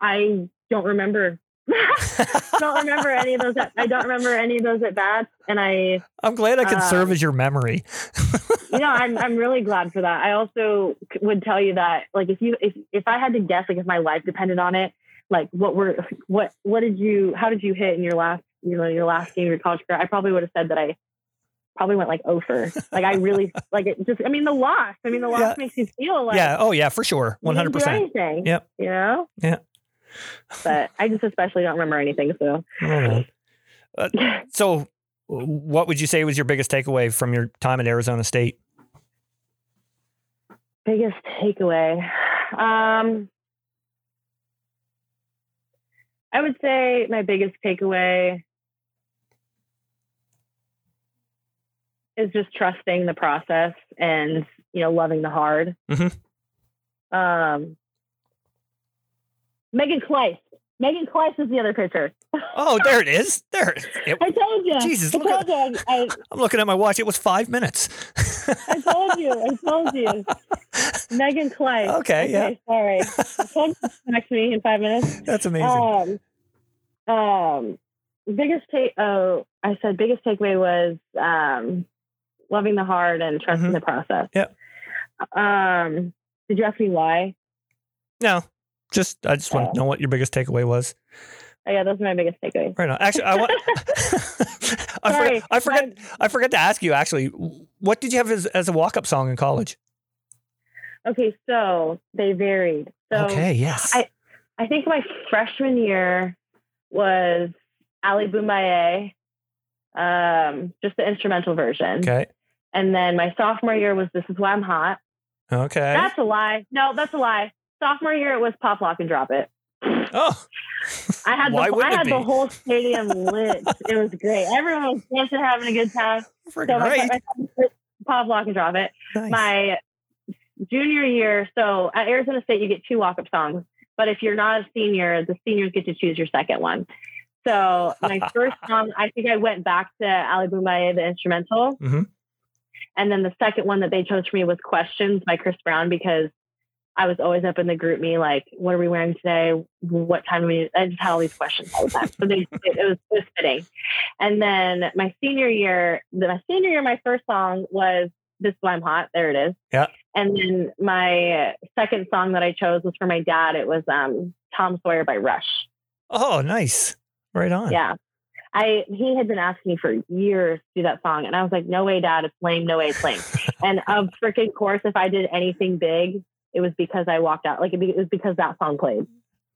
I don't remember. don't remember any of those. At, I don't remember any of those at bats, and I, I'm glad I can serve Um, as your memory. you know, I'm I'm really glad for that. I also would tell you that, like, if you if if I had to guess, like, if my life depended on it, like, what were what what did you how did you hit in your last you know your last game of your college career? I probably would have said that I probably went like over. Like, I really like it. Just I mean, the loss. I mean, the loss Yeah. makes you feel like yeah. Oh, yeah, for sure. didn't do 100%. anything. Yep. You know. Yeah. But I just especially don't remember anything. So. Uh, so, what would you say was your biggest takeaway from your time at Arizona State? biggest takeaway um i would say my biggest takeaway is just trusting the process and you know loving the hard Mhm. um megan Kleist. megan Kleist is the other pitcher Oh, there it is. There. it- it- i told you Jesus, i look at- told you I, I'm looking at my watch. It was five minutes. I told you i told you megan Kleist. Okay, yeah. sorry I told you to me in five minutes That's amazing. Um, um, biggest take. Oh, I said biggest takeaway was um, loving the hard and trusting Mhm. the process. Yep. Um, did you ask me why? no, just I just want to know what your biggest takeaway was. Oh, yeah, those are my biggest takeaways. Right on. Actually, I want. I, Sorry, forgot, I forgot. I forgot to ask you. Actually, what did you have as, as a walk-up song in college? okay, so they varied. So okay. Yes. I- I think my freshman year was Ali Bomaye, um, just the instrumental version. okay. And then my sophomore year was This Is Why I'm Hot. Okay. That's a lie. No, that's a lie. Sophomore year it was Pop Lock and Drop It. oh. I had Why the I had the whole stadium lit. It was great. Everyone was dancing, having a good time. Freaking So my, great. my, Pop Lock and Drop It. Nice. My junior year, so at Arizona State you get two walk up songs, but if you're not a senior, the seniors get to choose your second one. So my first song, I think I went back to Ali Bomaye, the instrumental. Mhm. And then the second one that they chose for me was Questions by Chris Brown because I was always up in the GroupMe like, what are we wearing today? What time do we? I just had all these questions all the time. So they, it, was it was fitting. And then my senior year, the- my senior year, my first song was "This Is Why I'm Hot." There it is. Yeah. And then my second song that I chose was for my dad. It was um, "Tom Sawyer" by Rush. oh, nice. Right on. Yeah. I he had been asking me for years to do that song, and I was like, "No way, Dad! It's lame. No way, it's lame." and of freaking course, if I did anything big, it was because I walked out. Like it, be- it was because that song played.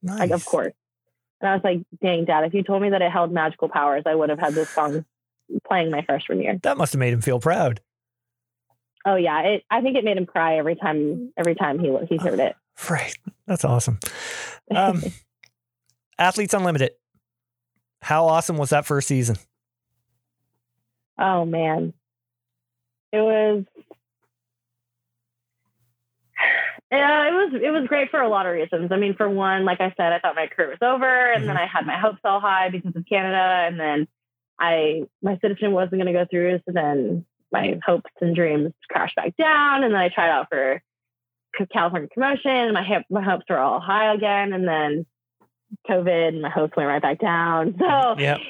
Nice. Like of course. And I was like, "Dang, Dad! If you told me that it held magical powers, I would have had this song playing my freshman year." That must have made him feel proud. Oh yeah, it. I think it made him cry every time. Every time he he heard it. Right. That's awesome. Um, Athletes Unlimited. How awesome was that first season? Oh man. It was Yeah, it was it was great for a lot of reasons. I mean, for one, like I said, I thought my career was over and then mm-hmm. I had my hopes all high because of Canada and then I my citizen wasn't gonna go through, so then my hopes and dreams crashed back down and then I tried out for California promotion and my hip, my hopes were all high again and then COVID and my hopes went right back down. So Yep.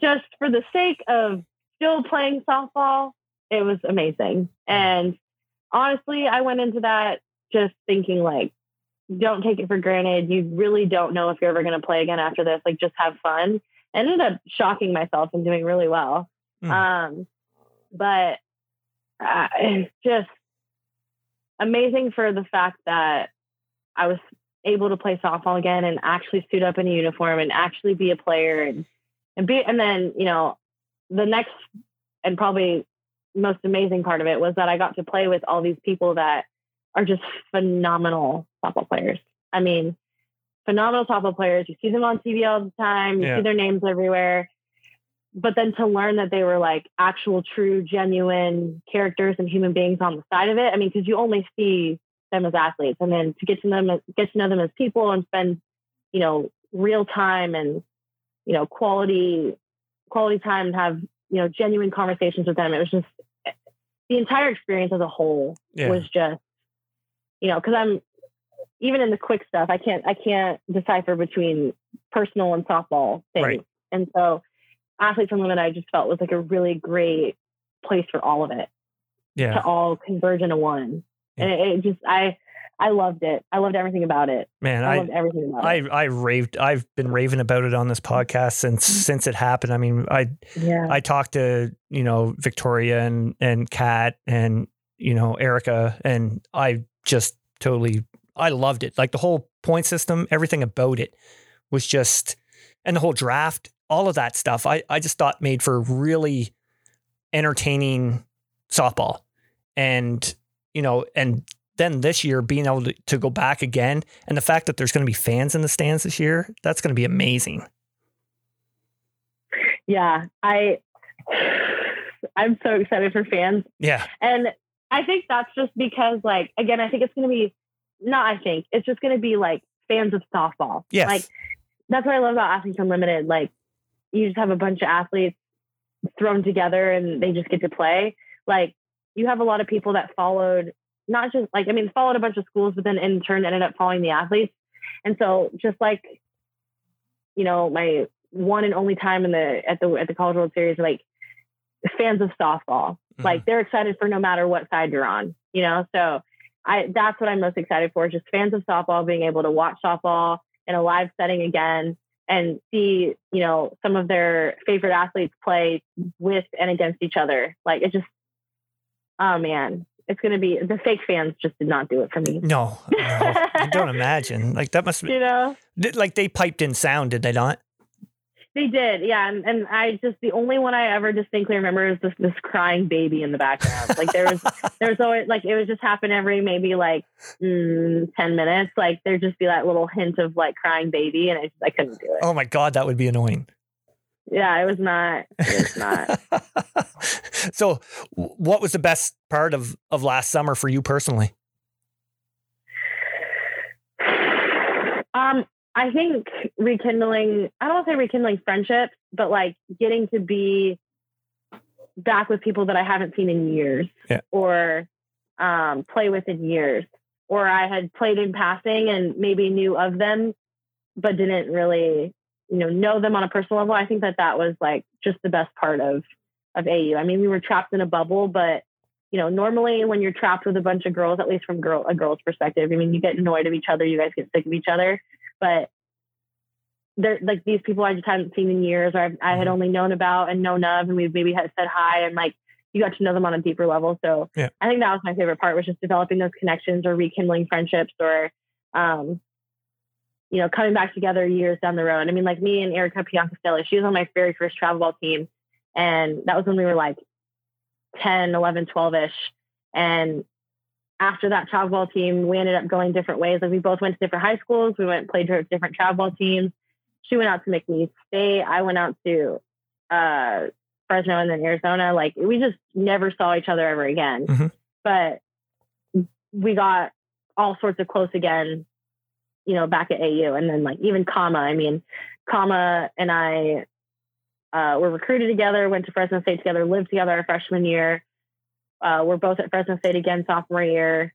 just for the sake of still playing softball, it was amazing. Mm. And honestly, I went into that just thinking like, don't take it for granted. You really don't know if you're ever going to play again after this. Like, just have fun. I ended up shocking myself and doing really well. Mm. Um, but uh, it's just amazing for the fact that I was able to play softball again and actually suit up in a uniform and actually be a player and and be and then you know the next and probably most amazing part of it was that I got to play with all these people that are just phenomenal softball players. I mean, phenomenal softball players. You see them on TV all the time. You Yeah. see their names everywhere. But then to learn that they were like actual, true, genuine characters and human beings on the side of it. I mean, because you only see them as athletes, and then to get to them, get to know them as people, and spend, you know, real time and you know quality quality time and have you know genuine conversations with them. It was just the entire experience as a whole Yeah. was just you know because I'm even in the quick stuff I can't I can't decipher between personal and softball things Right. and so athletes unlimited I just felt was like a really great place for all of it yeah. to all converge into one Yeah. and it, it just I I loved it I loved everything about it Man, I, I, loved everything about I it I raved. I've been raving about it on this podcast since mm-hmm. since it happened. I mean, I yeah I talked to you know Victoria and and Kat and you know Erica, and I just totally I loved it. Like the whole point system, everything about it was just, and the whole draft, all of that stuff. I I just thought made for really entertaining softball, and you know, and then this year being able to, to go back again, and the fact that there's going to be fans in the stands this year, that's going to be amazing. yeah I I'm so excited for fans Yeah, And I think that's just because, like, again, I think it's going to be, not I think, it's just going to be like fans of softball. yes, Like, that's what I love about Athletes Unlimited. Like, you just have a bunch of athletes thrown together and they just get to play. Like, you have a lot of people that followed, not just like, I mean, followed a bunch of schools, but then in turn ended up following the athletes. And so, just like, you know, my one and only time in the at the at the College World Series, like fans of softball Mhm. like they're excited for no matter what side you're on you know so i that's what i'm most excited for just fans of softball being able to watch softball in a live setting again and see you know some of their favorite athletes play with and against each other like it just oh man it's going to be the fake fans just did not do it for me No, no, I don't imagine. Like that must be you know like they piped in sound, did they not? They did yeah and, and i just the only one i ever distinctly remember is this this crying baby in the background like there was there was always like it would just happen every maybe like mm, 10 minutes like there'd just be that little hint of like crying baby and i just i couldn't do it Oh my god, that would be annoying. yeah it was not it was not so, what was the best part of of last summer for you personally? um i think rekindling i don't want to say rekindling friendships but like getting to be back with people that i haven't seen in years Yeah. or um, play with in years. Or i had played in passing and maybe knew of them but didn't really you know know them on a personal level. I think that that was like just the best part of of au i mean we were trapped in a bubble but you know normally when you're trapped with a bunch of girls at least from girl a girl's perspective i mean you get annoyed of each other you guys get sick of each other but they're like these people i just hadn't seen in years or i, I had Mhm. only known about and known of and we've maybe had said hi and like you got to know them on a deeper level so Yeah. i think that was my favorite part was just developing those connections or rekindling friendships or um you know, coming back together years down the road. I mean, like me and Erica Piancastelli, she was on my very first travel ball team. And that was when we were like 10, 11, 12 ish. And after that travel ball team, we ended up going different ways. Like we both went to different high schools. We went and played for different travel ball teams. she went out to McNeese State. I went out to uh, Fresno and then Arizona. Like we just never saw each other ever again. Mhm. But we got all sorts of close again, you know, back at AU. And then like even Kama, I mean, Kama and I uh, were recruited together, went to Fresno State together, lived together our freshman year. Uh, we're both at Fresno State again sophomore year,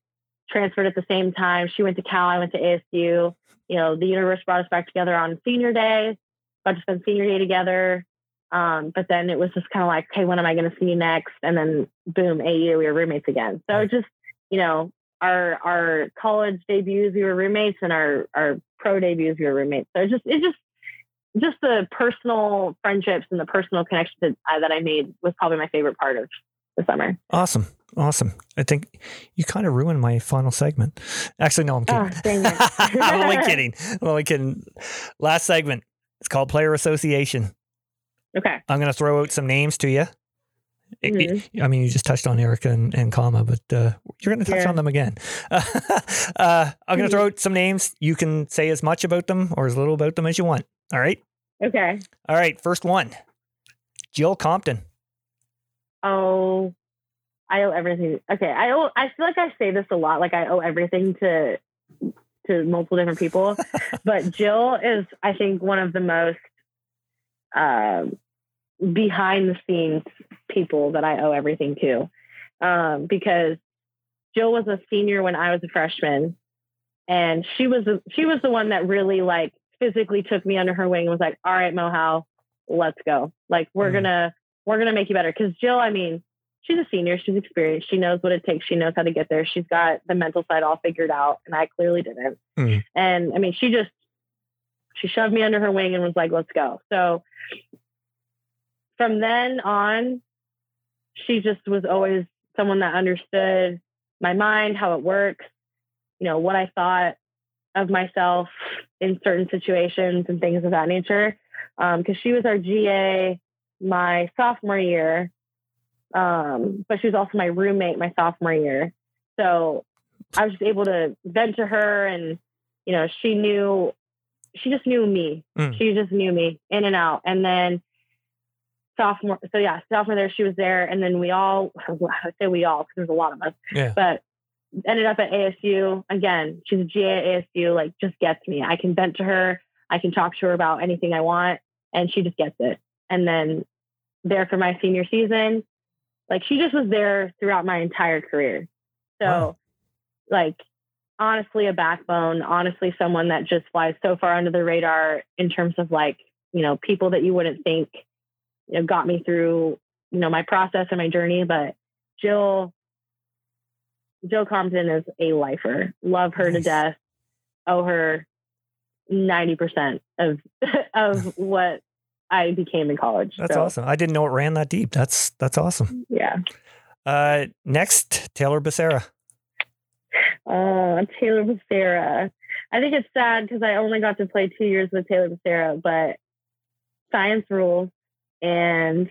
transferred at the same time. She went to Cal, I went to ASU. You know, the universe brought us back together on senior day, got to spend senior day together. Um, but then it was just kind of like, hey, when am I going to see you next? And then boom, AU, we were roommates again. So just, you know, our our college debuts we were roommates, and our our pro debuts we were roommates. So it just it just just the personal friendships and the personal connections that I, that I made was probably my favorite part of the summer. Awesome. Awesome. I think you kind of ruined my final segment. Actually, no, I'm kidding. Oh. I'm only kidding. I'm only kidding. Last segment. It's called Player Association. Okay. I'm going to throw out some names to you. Mhm. I mean, you just touched on Erica and, and Kama, but uh, you're going to touch Yeah. on them again. uh, I'm going to throw out some names. You can say as much about them or as little about them as you want. All right. Okay. All right. First one Jill Compton. Oh, I owe everything. Okay. I owe, I feel like I say this a lot. Like I owe everything to, to multiple different people, but Jill is, I think, one of the most, um, behind the scenes people that I owe everything to. Um, because Jill was a senior when I was a freshman and she was, the she was the one that really like physically took me under her wing and was like, all right, Mohau, let's go. Like we're Mhm. gonna, we're gonna make you better. Cause Jill, I mean, she's a senior, she's experienced, she knows what it takes, she knows how to get there. She's got the mental side all figured out. And I clearly didn't. Mhm. And I mean, she just, she shoved me under her wing and was like, let's go. So from then on, she just was always someone that understood my mind, how it works, you know, what I thought of myself in certain situations and things of that nature. Because she was our GA my sophomore year, um, but she was also my roommate my sophomore year. So I was just able to vent to her, and you know, she knew, she just knew me. Mm. She just knew me in and out. And then sophomore, so yeah, sophomore there, she was there, and then we all, I say we all, because there's a lot of us, Yeah. but ended up at ASU. Again, she's a GA at ASU, like just gets me. I can vent to her. I can talk to her about anything I want and she just gets it. And then there for my senior season, like she just was there throughout my entire career. So Wow. like honestly a backbone, honestly someone that just flies so far under the radar in terms of like, you know, people that you wouldn't think you know got me through, you know, my process and my journey, but Jill Jill Compton is a lifer. Love her to death. Owe her ninety percent of of what I became in college. That's So, awesome. I didn't know it ran that deep. That's that's awesome. Yeah. Uh, next, Taylor Becerra. Uh, Taylor Becerra. I think it's sad because I only got to play two years with Taylor Becerra, but science rules. And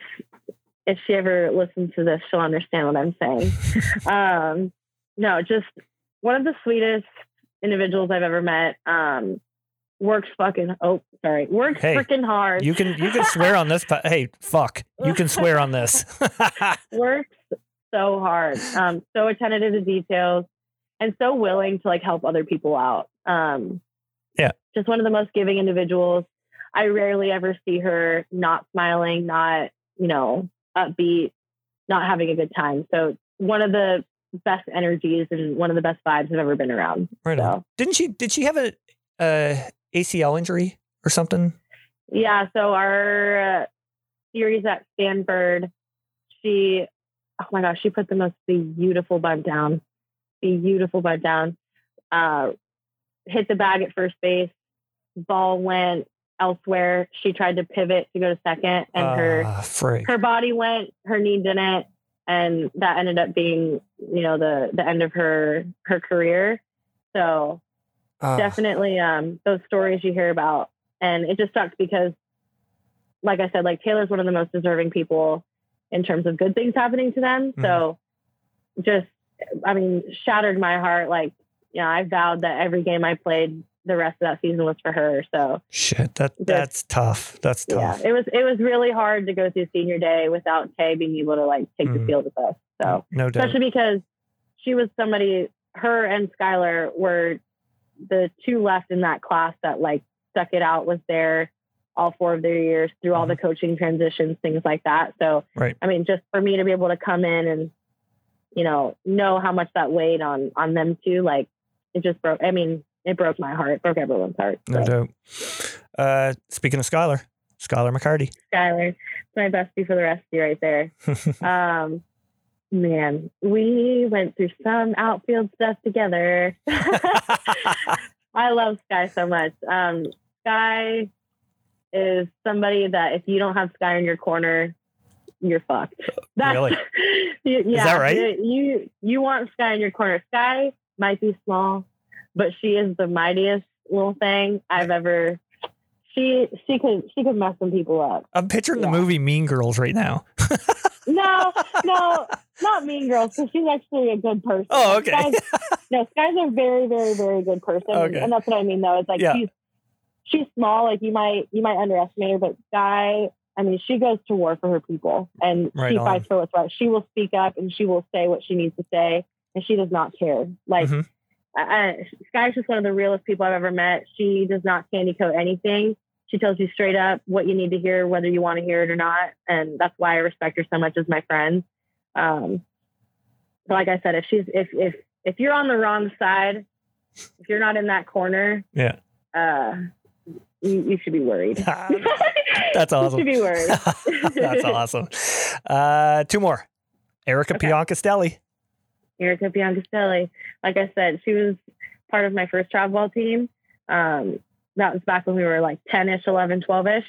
if she ever listens to this, she'll understand what I'm saying. um, no, just one of the sweetest individuals I've ever met. Um, works fucking oh sorry works Hey, freaking hard. You can you can swear on this. Hey, fuck, you can swear on this. works so hard, um, so attentive to details, and so willing to like help other people out. Um, Yeah. just one of the most giving individuals. I rarely ever see her not smiling, not you know upbeat, not having a good time. So one of the best energies and one of the best vibes I've ever been around. right on. Didn't she? Did she have a uh, ACL injury or something? yeah, so our uh, series at Stanford, she, oh my gosh, she put the most beautiful bunt down, beautiful bunt down. Uh, hit the bag at first base, ball went elsewhere. She tried to pivot to go to second, and her Ah, frig. her body went, her knee didn't, and that ended up being, you know, the the end of her her career. So Ah, definitely um those stories you hear about and it just sucks because like i said like taylor's one of the most deserving people in terms of good things happening to them so just i mean shattered my heart like you know i vowed that every game i played the rest of that season was for her. So Shit, that that's tough. That's tough. yeah, it was it was really hard to go through senior day without Kay being able to like take the Mhm. field with us. So no doubt. especially because she was somebody her and Skylar were the two left in that class that like stuck it out was there all four of their years through all the coaching transitions things like that so Right. i mean just for me to be able to come in and you know know how much that weighed on on them too like it just broke i mean it broke my heart broke everyone's heart No so. doubt. Uh, speaking of Skylar, Skylar McCarty. Skylar. It's my bestie for the rest of you right there. um, man, we went through some outfield stuff together. I love Sky so much. Um, Sky is somebody that if you don't have Sky in your corner, you're fucked. Really? You- yeah, that right? You, you you want Sky in your corner. Sky might be small, but she is the mightiest little thing I've ever. She she could she could mess some people up. I'm picturing Yeah. the movie Mean Girls right now. No, no, not Mean Girls. Because she's actually a good person. Oh, okay. Sky's, no, Sky's a very, very, very good person, Okay. and that's what I mean. Though it's like Yeah. she's she's small. Like you might you might underestimate her, but Sky, I mean, she goes to war for her people, and Right she on. fights for what's right. She will speak up, and she will say what she needs to say, and she does not care. Like. Mhm. I, I, Sky's just one of the realest people I've ever met. She does not candy coat anything. She tells you straight up what you need to hear, whether you want to hear it or not. And that's why I respect her so much as my friend. Um, like I said, if she's if if if you're on the wrong side, if you're not in that corner, Yeah. uh, you, you should be worried. That's You awesome. should be worried. That's awesome. Uh, two more. Erica Okay. Piancastelli. Erica Piancastelli. Like I said, she was part of my first travel team. Um, that was back when we were like 10 ish, 11, 12 ish.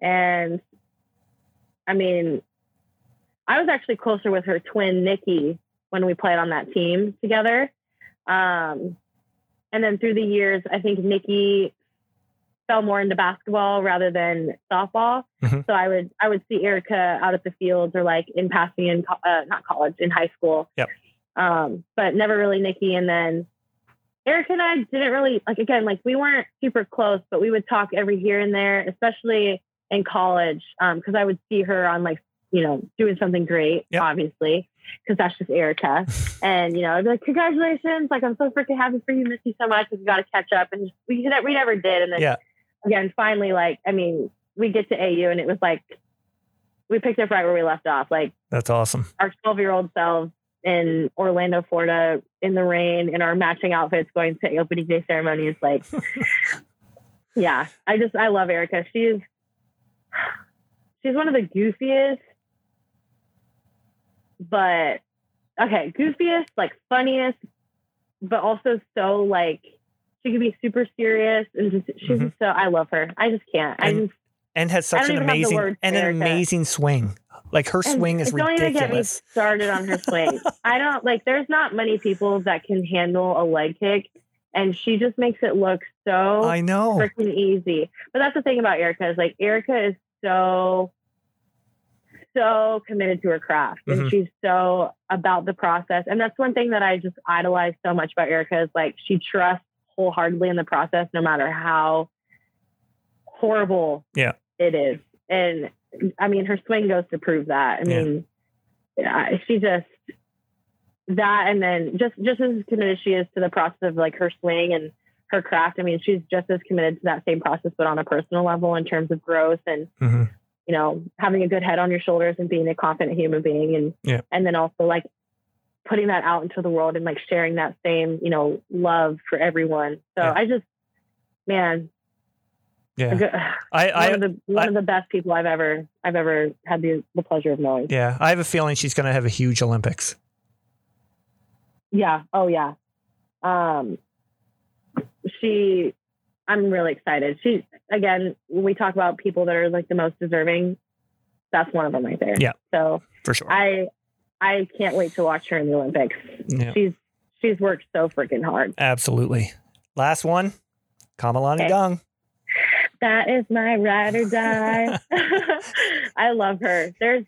And I mean, I was actually closer with her twin, Nikki, when we played on that team together. Um, and then through the years, I think Nikki fell more into basketball rather than softball. Mhm. So I would I would see Erica out at the fields or like in passing in co- uh, not college in high school. Yep. Um, but never really Nikki. And then Erica and I didn't really like again like we weren't super close, but we would talk every here and there, especially in college because I would see her on like you know doing something great, Yep. obviously because that's just Erica. And you know, I'd be like, "Congratulations! Like, I'm so freaking happy for you. Miss you so much. We got to catch up." And just, we we never did. And then Yeah. again, finally, like, I mean, we get to AU, and it was like we picked up right where we left off. Like That's awesome. our 12 year old selves in Orlando, Florida, in the rain, in our matching outfits, going to opening day ceremonies. Like, yeah, I just I love Erica. She's she's one of the goofiest, but okay, goofiest, like funniest, but also so like she could be super serious and just she's Mhm. so I love her. I just can't. I And just And has such an even have the amazing and an amazing swing. Like her And swing is don't even get me ridiculous. started on her swing. I don't like. There's not many people that can handle a leg kick, and she just makes it look so I know. freaking easy. But that's the thing about Erica is like Erica is so so committed to her craft, and Mhm. she's so about the process. And that's one thing that I just idolize so much about Erica is like she trusts wholeheartedly in the process, no matter how horrible Yeah. it is. And I mean, her swing goes to prove that. I mean, yeah, she just that, and then just just as committed she is to the process of like her swing and her craft. I mean, she's just as committed to that same process, but on a personal level in terms of growth and hmm you know having a good head on your shoulders and being a confident human being, and Yeah. and then also like putting that out into the world and like sharing that same you know love for everyone. So Yeah. I just man, Yeah. good- I, one of the one I- of the best people I've ever I've ever had the, the pleasure of knowing. yeah. I have a feeling she's gonna have a huge Olympics. Yeah. Oh yeah. Um she I'm really excited. She again, when we talk about people that are like the most deserving, that's one of them right there. Yeah. So For sure. I I can't wait to watch her in the Olympics. yeah. She's she's worked so freaking hard. Absolutely. Last one. Kamalani Okay. Dung. That is my ride or die. I love her. There's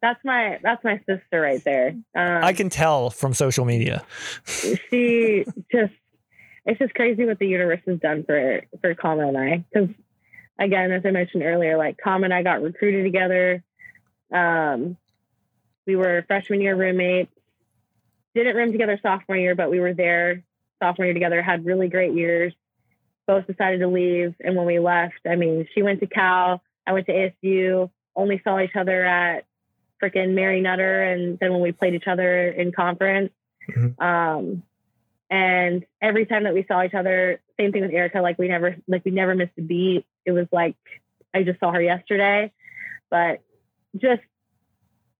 that's my that's my sister right there. Um, I can tell from social media. she just it's just crazy what the universe has done for for Kama and I. Because again, as I mentioned earlier, like Kama and I got recruited together. Um, we were freshman year roommates. Didn't room together sophomore year, but we were there sophomore year together. Had really great years. Both decided to leave, and when we left, I mean, she went to Cal. I went to ASU. Only saw each other at freaking Mary Nutter, and then when we played each other in conference. Mhm. Um, and every time that we saw each other, same thing with Erica. Like we never, like we never missed a beat. It was like I just saw her yesterday, but just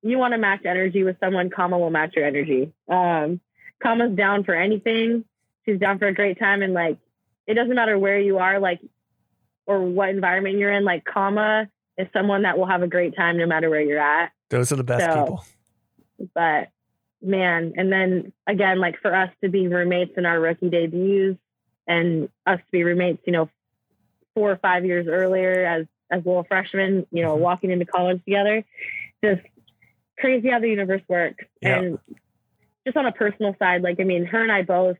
you want to match energy with someone, Kama will match your energy. Um, Kama's down for anything. She's down for a great time, and like it doesn't matter where you are, like or what environment you're in. Like Kama is someone that will have a great time no matter where you're at Those are the best So- people. but man, and then again, like for us to be roommates in our rookie debuts and us to be roommates, you know, four or five years earlier as as little freshmen, you know, walking into college together, just crazy how the universe works. Yeah. And just on a personal side, like I mean, her and I both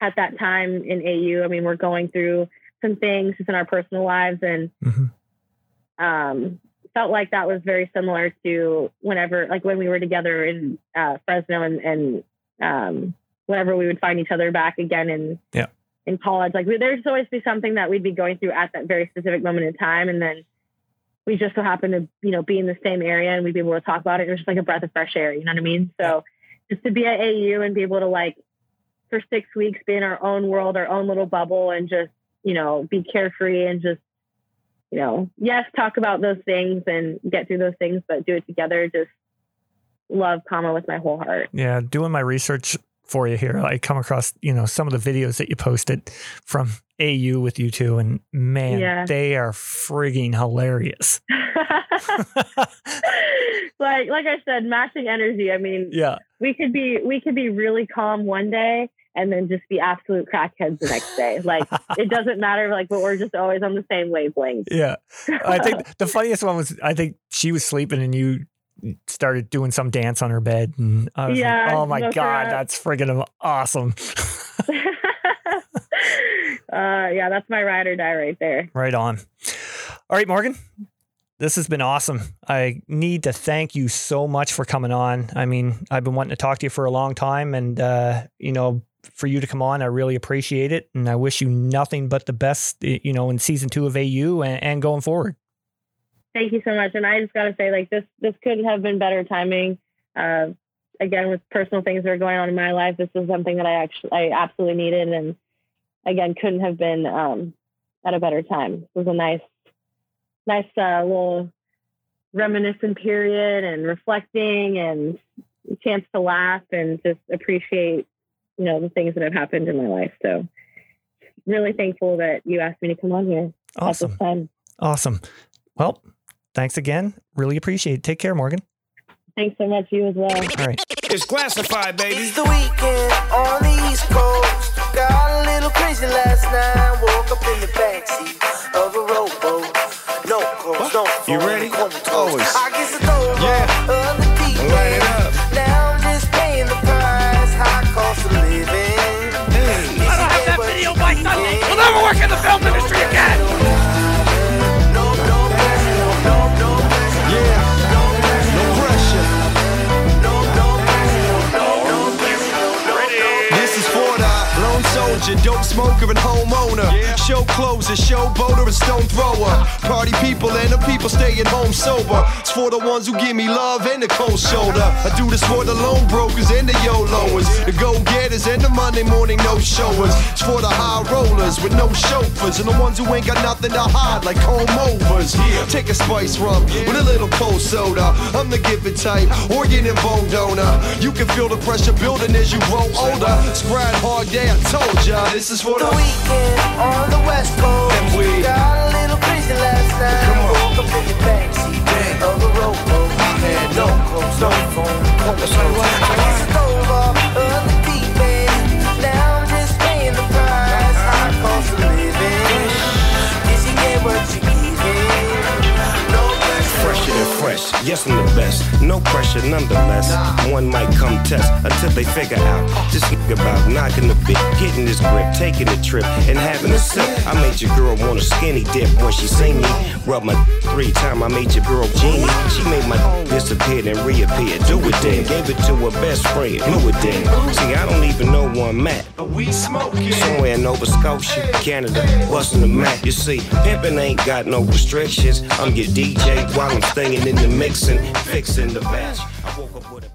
at that time in AU, I mean, we're going through some things just in our personal lives and Mhm. um, felt like that was very similar to whenever, like when we were together in uh, Fresno and, and um, whenever we would find each other back again in Yeah. in college. Like we, there's always be something that we'd be going through at that very specific moment in time, and then we just so happen to you know be in the same area and we'd be able to talk about it. It was just like a breath of fresh air. You know what I mean? So just to be at AU and be able to like for six weeks be in our own world, our own little bubble, and just you know be carefree and just you know, yes, talk about those things and get through those things, but do it together. Just love Kama with my whole heart. Yeah, doing my research for you here, I come across you know some of the videos that you posted from AU with you two, and man, Yeah. they are frigging hilarious. like like I said, matching energy. I mean, yeah, we could be we could be really calm one day and then just be absolute crackheads the next day. Like it doesn't matter. Like, but we're just always on the same wavelength. yeah. I think the funniest one was I think she was sleeping and you started doing some dance on her bed, and I was Yeah, like, oh my her god, up. that's friggin' awesome. uh, yeah, that's my ride or die right there. Right on. All right, Morgan. This has been awesome. I need to thank you so much for coming on. I mean, I've been wanting to talk to you for a long time, and uh, you know, for you to come on, I really appreciate it, and I wish you nothing but the best. You know, in season two of AU and, and going forward. Thank you so much. And I just got to say, like this, this couldn't have been better timing. Uh, again, with personal things that are going on in my life, this is something that I actually, I absolutely needed, and again, couldn't have been um, at a better time. It was a nice, nice uh, little reminiscent period and reflecting and chance to laugh and just appreciate, you know, the things that have happened in my life. So, really thankful that you asked me to come on here Awesome, this time. awesome. Well, thanks again. Really appreciate it. Take care, Morgan. Thanks so much. You as well. All right. It's classified, baby. It's the weekend on the East Coast. Got a little crazy last night. Woke up in the backseat of a rowboat. No clothes, no phone. You ready? Always. I guess it's over. Yeah. Uh, smoker, and homeowner. Show closer, show boater, and stone thrower. Party people and the people staying home sober. It's for the ones who give me love and the cold shoulder. I do this for the loan brokers and the YOLOers. The go getters and the Monday morning no showers. It's for the high rollers with no chauffeurs. And the ones who ain't got nothing to hide like home overs. Take a spice rum with a little cold soda. I'm the giving type, organ and bone donor. You can feel the pressure building as you grow older. Spread hard day, I told ya. This is for The the weekend on the West Coast. And we- got a little crazy last night. Come on. Woke up in the backseat of a rowboat. Had no clothes, no phone, comatose. I fresh, yes I'm the best. No pressure nonetheless. One might come test until they figure out Just nigga about knocking the bit, getting this grip, taking a trip, and having a sip. I made your girl want a skinny dip when she seen me. Rub my three time, I made your girl genie. She made my disappear and reappear. Do it then, gave it to her best friend, blew it then. See, I don't even know where I'm at. But we smoking. Somewhere in Nova Scotia, Canada, busting the map. You see, pimping ain't got no restrictions. I'm your DJ while I'm staying in the mixing, fixing the batch.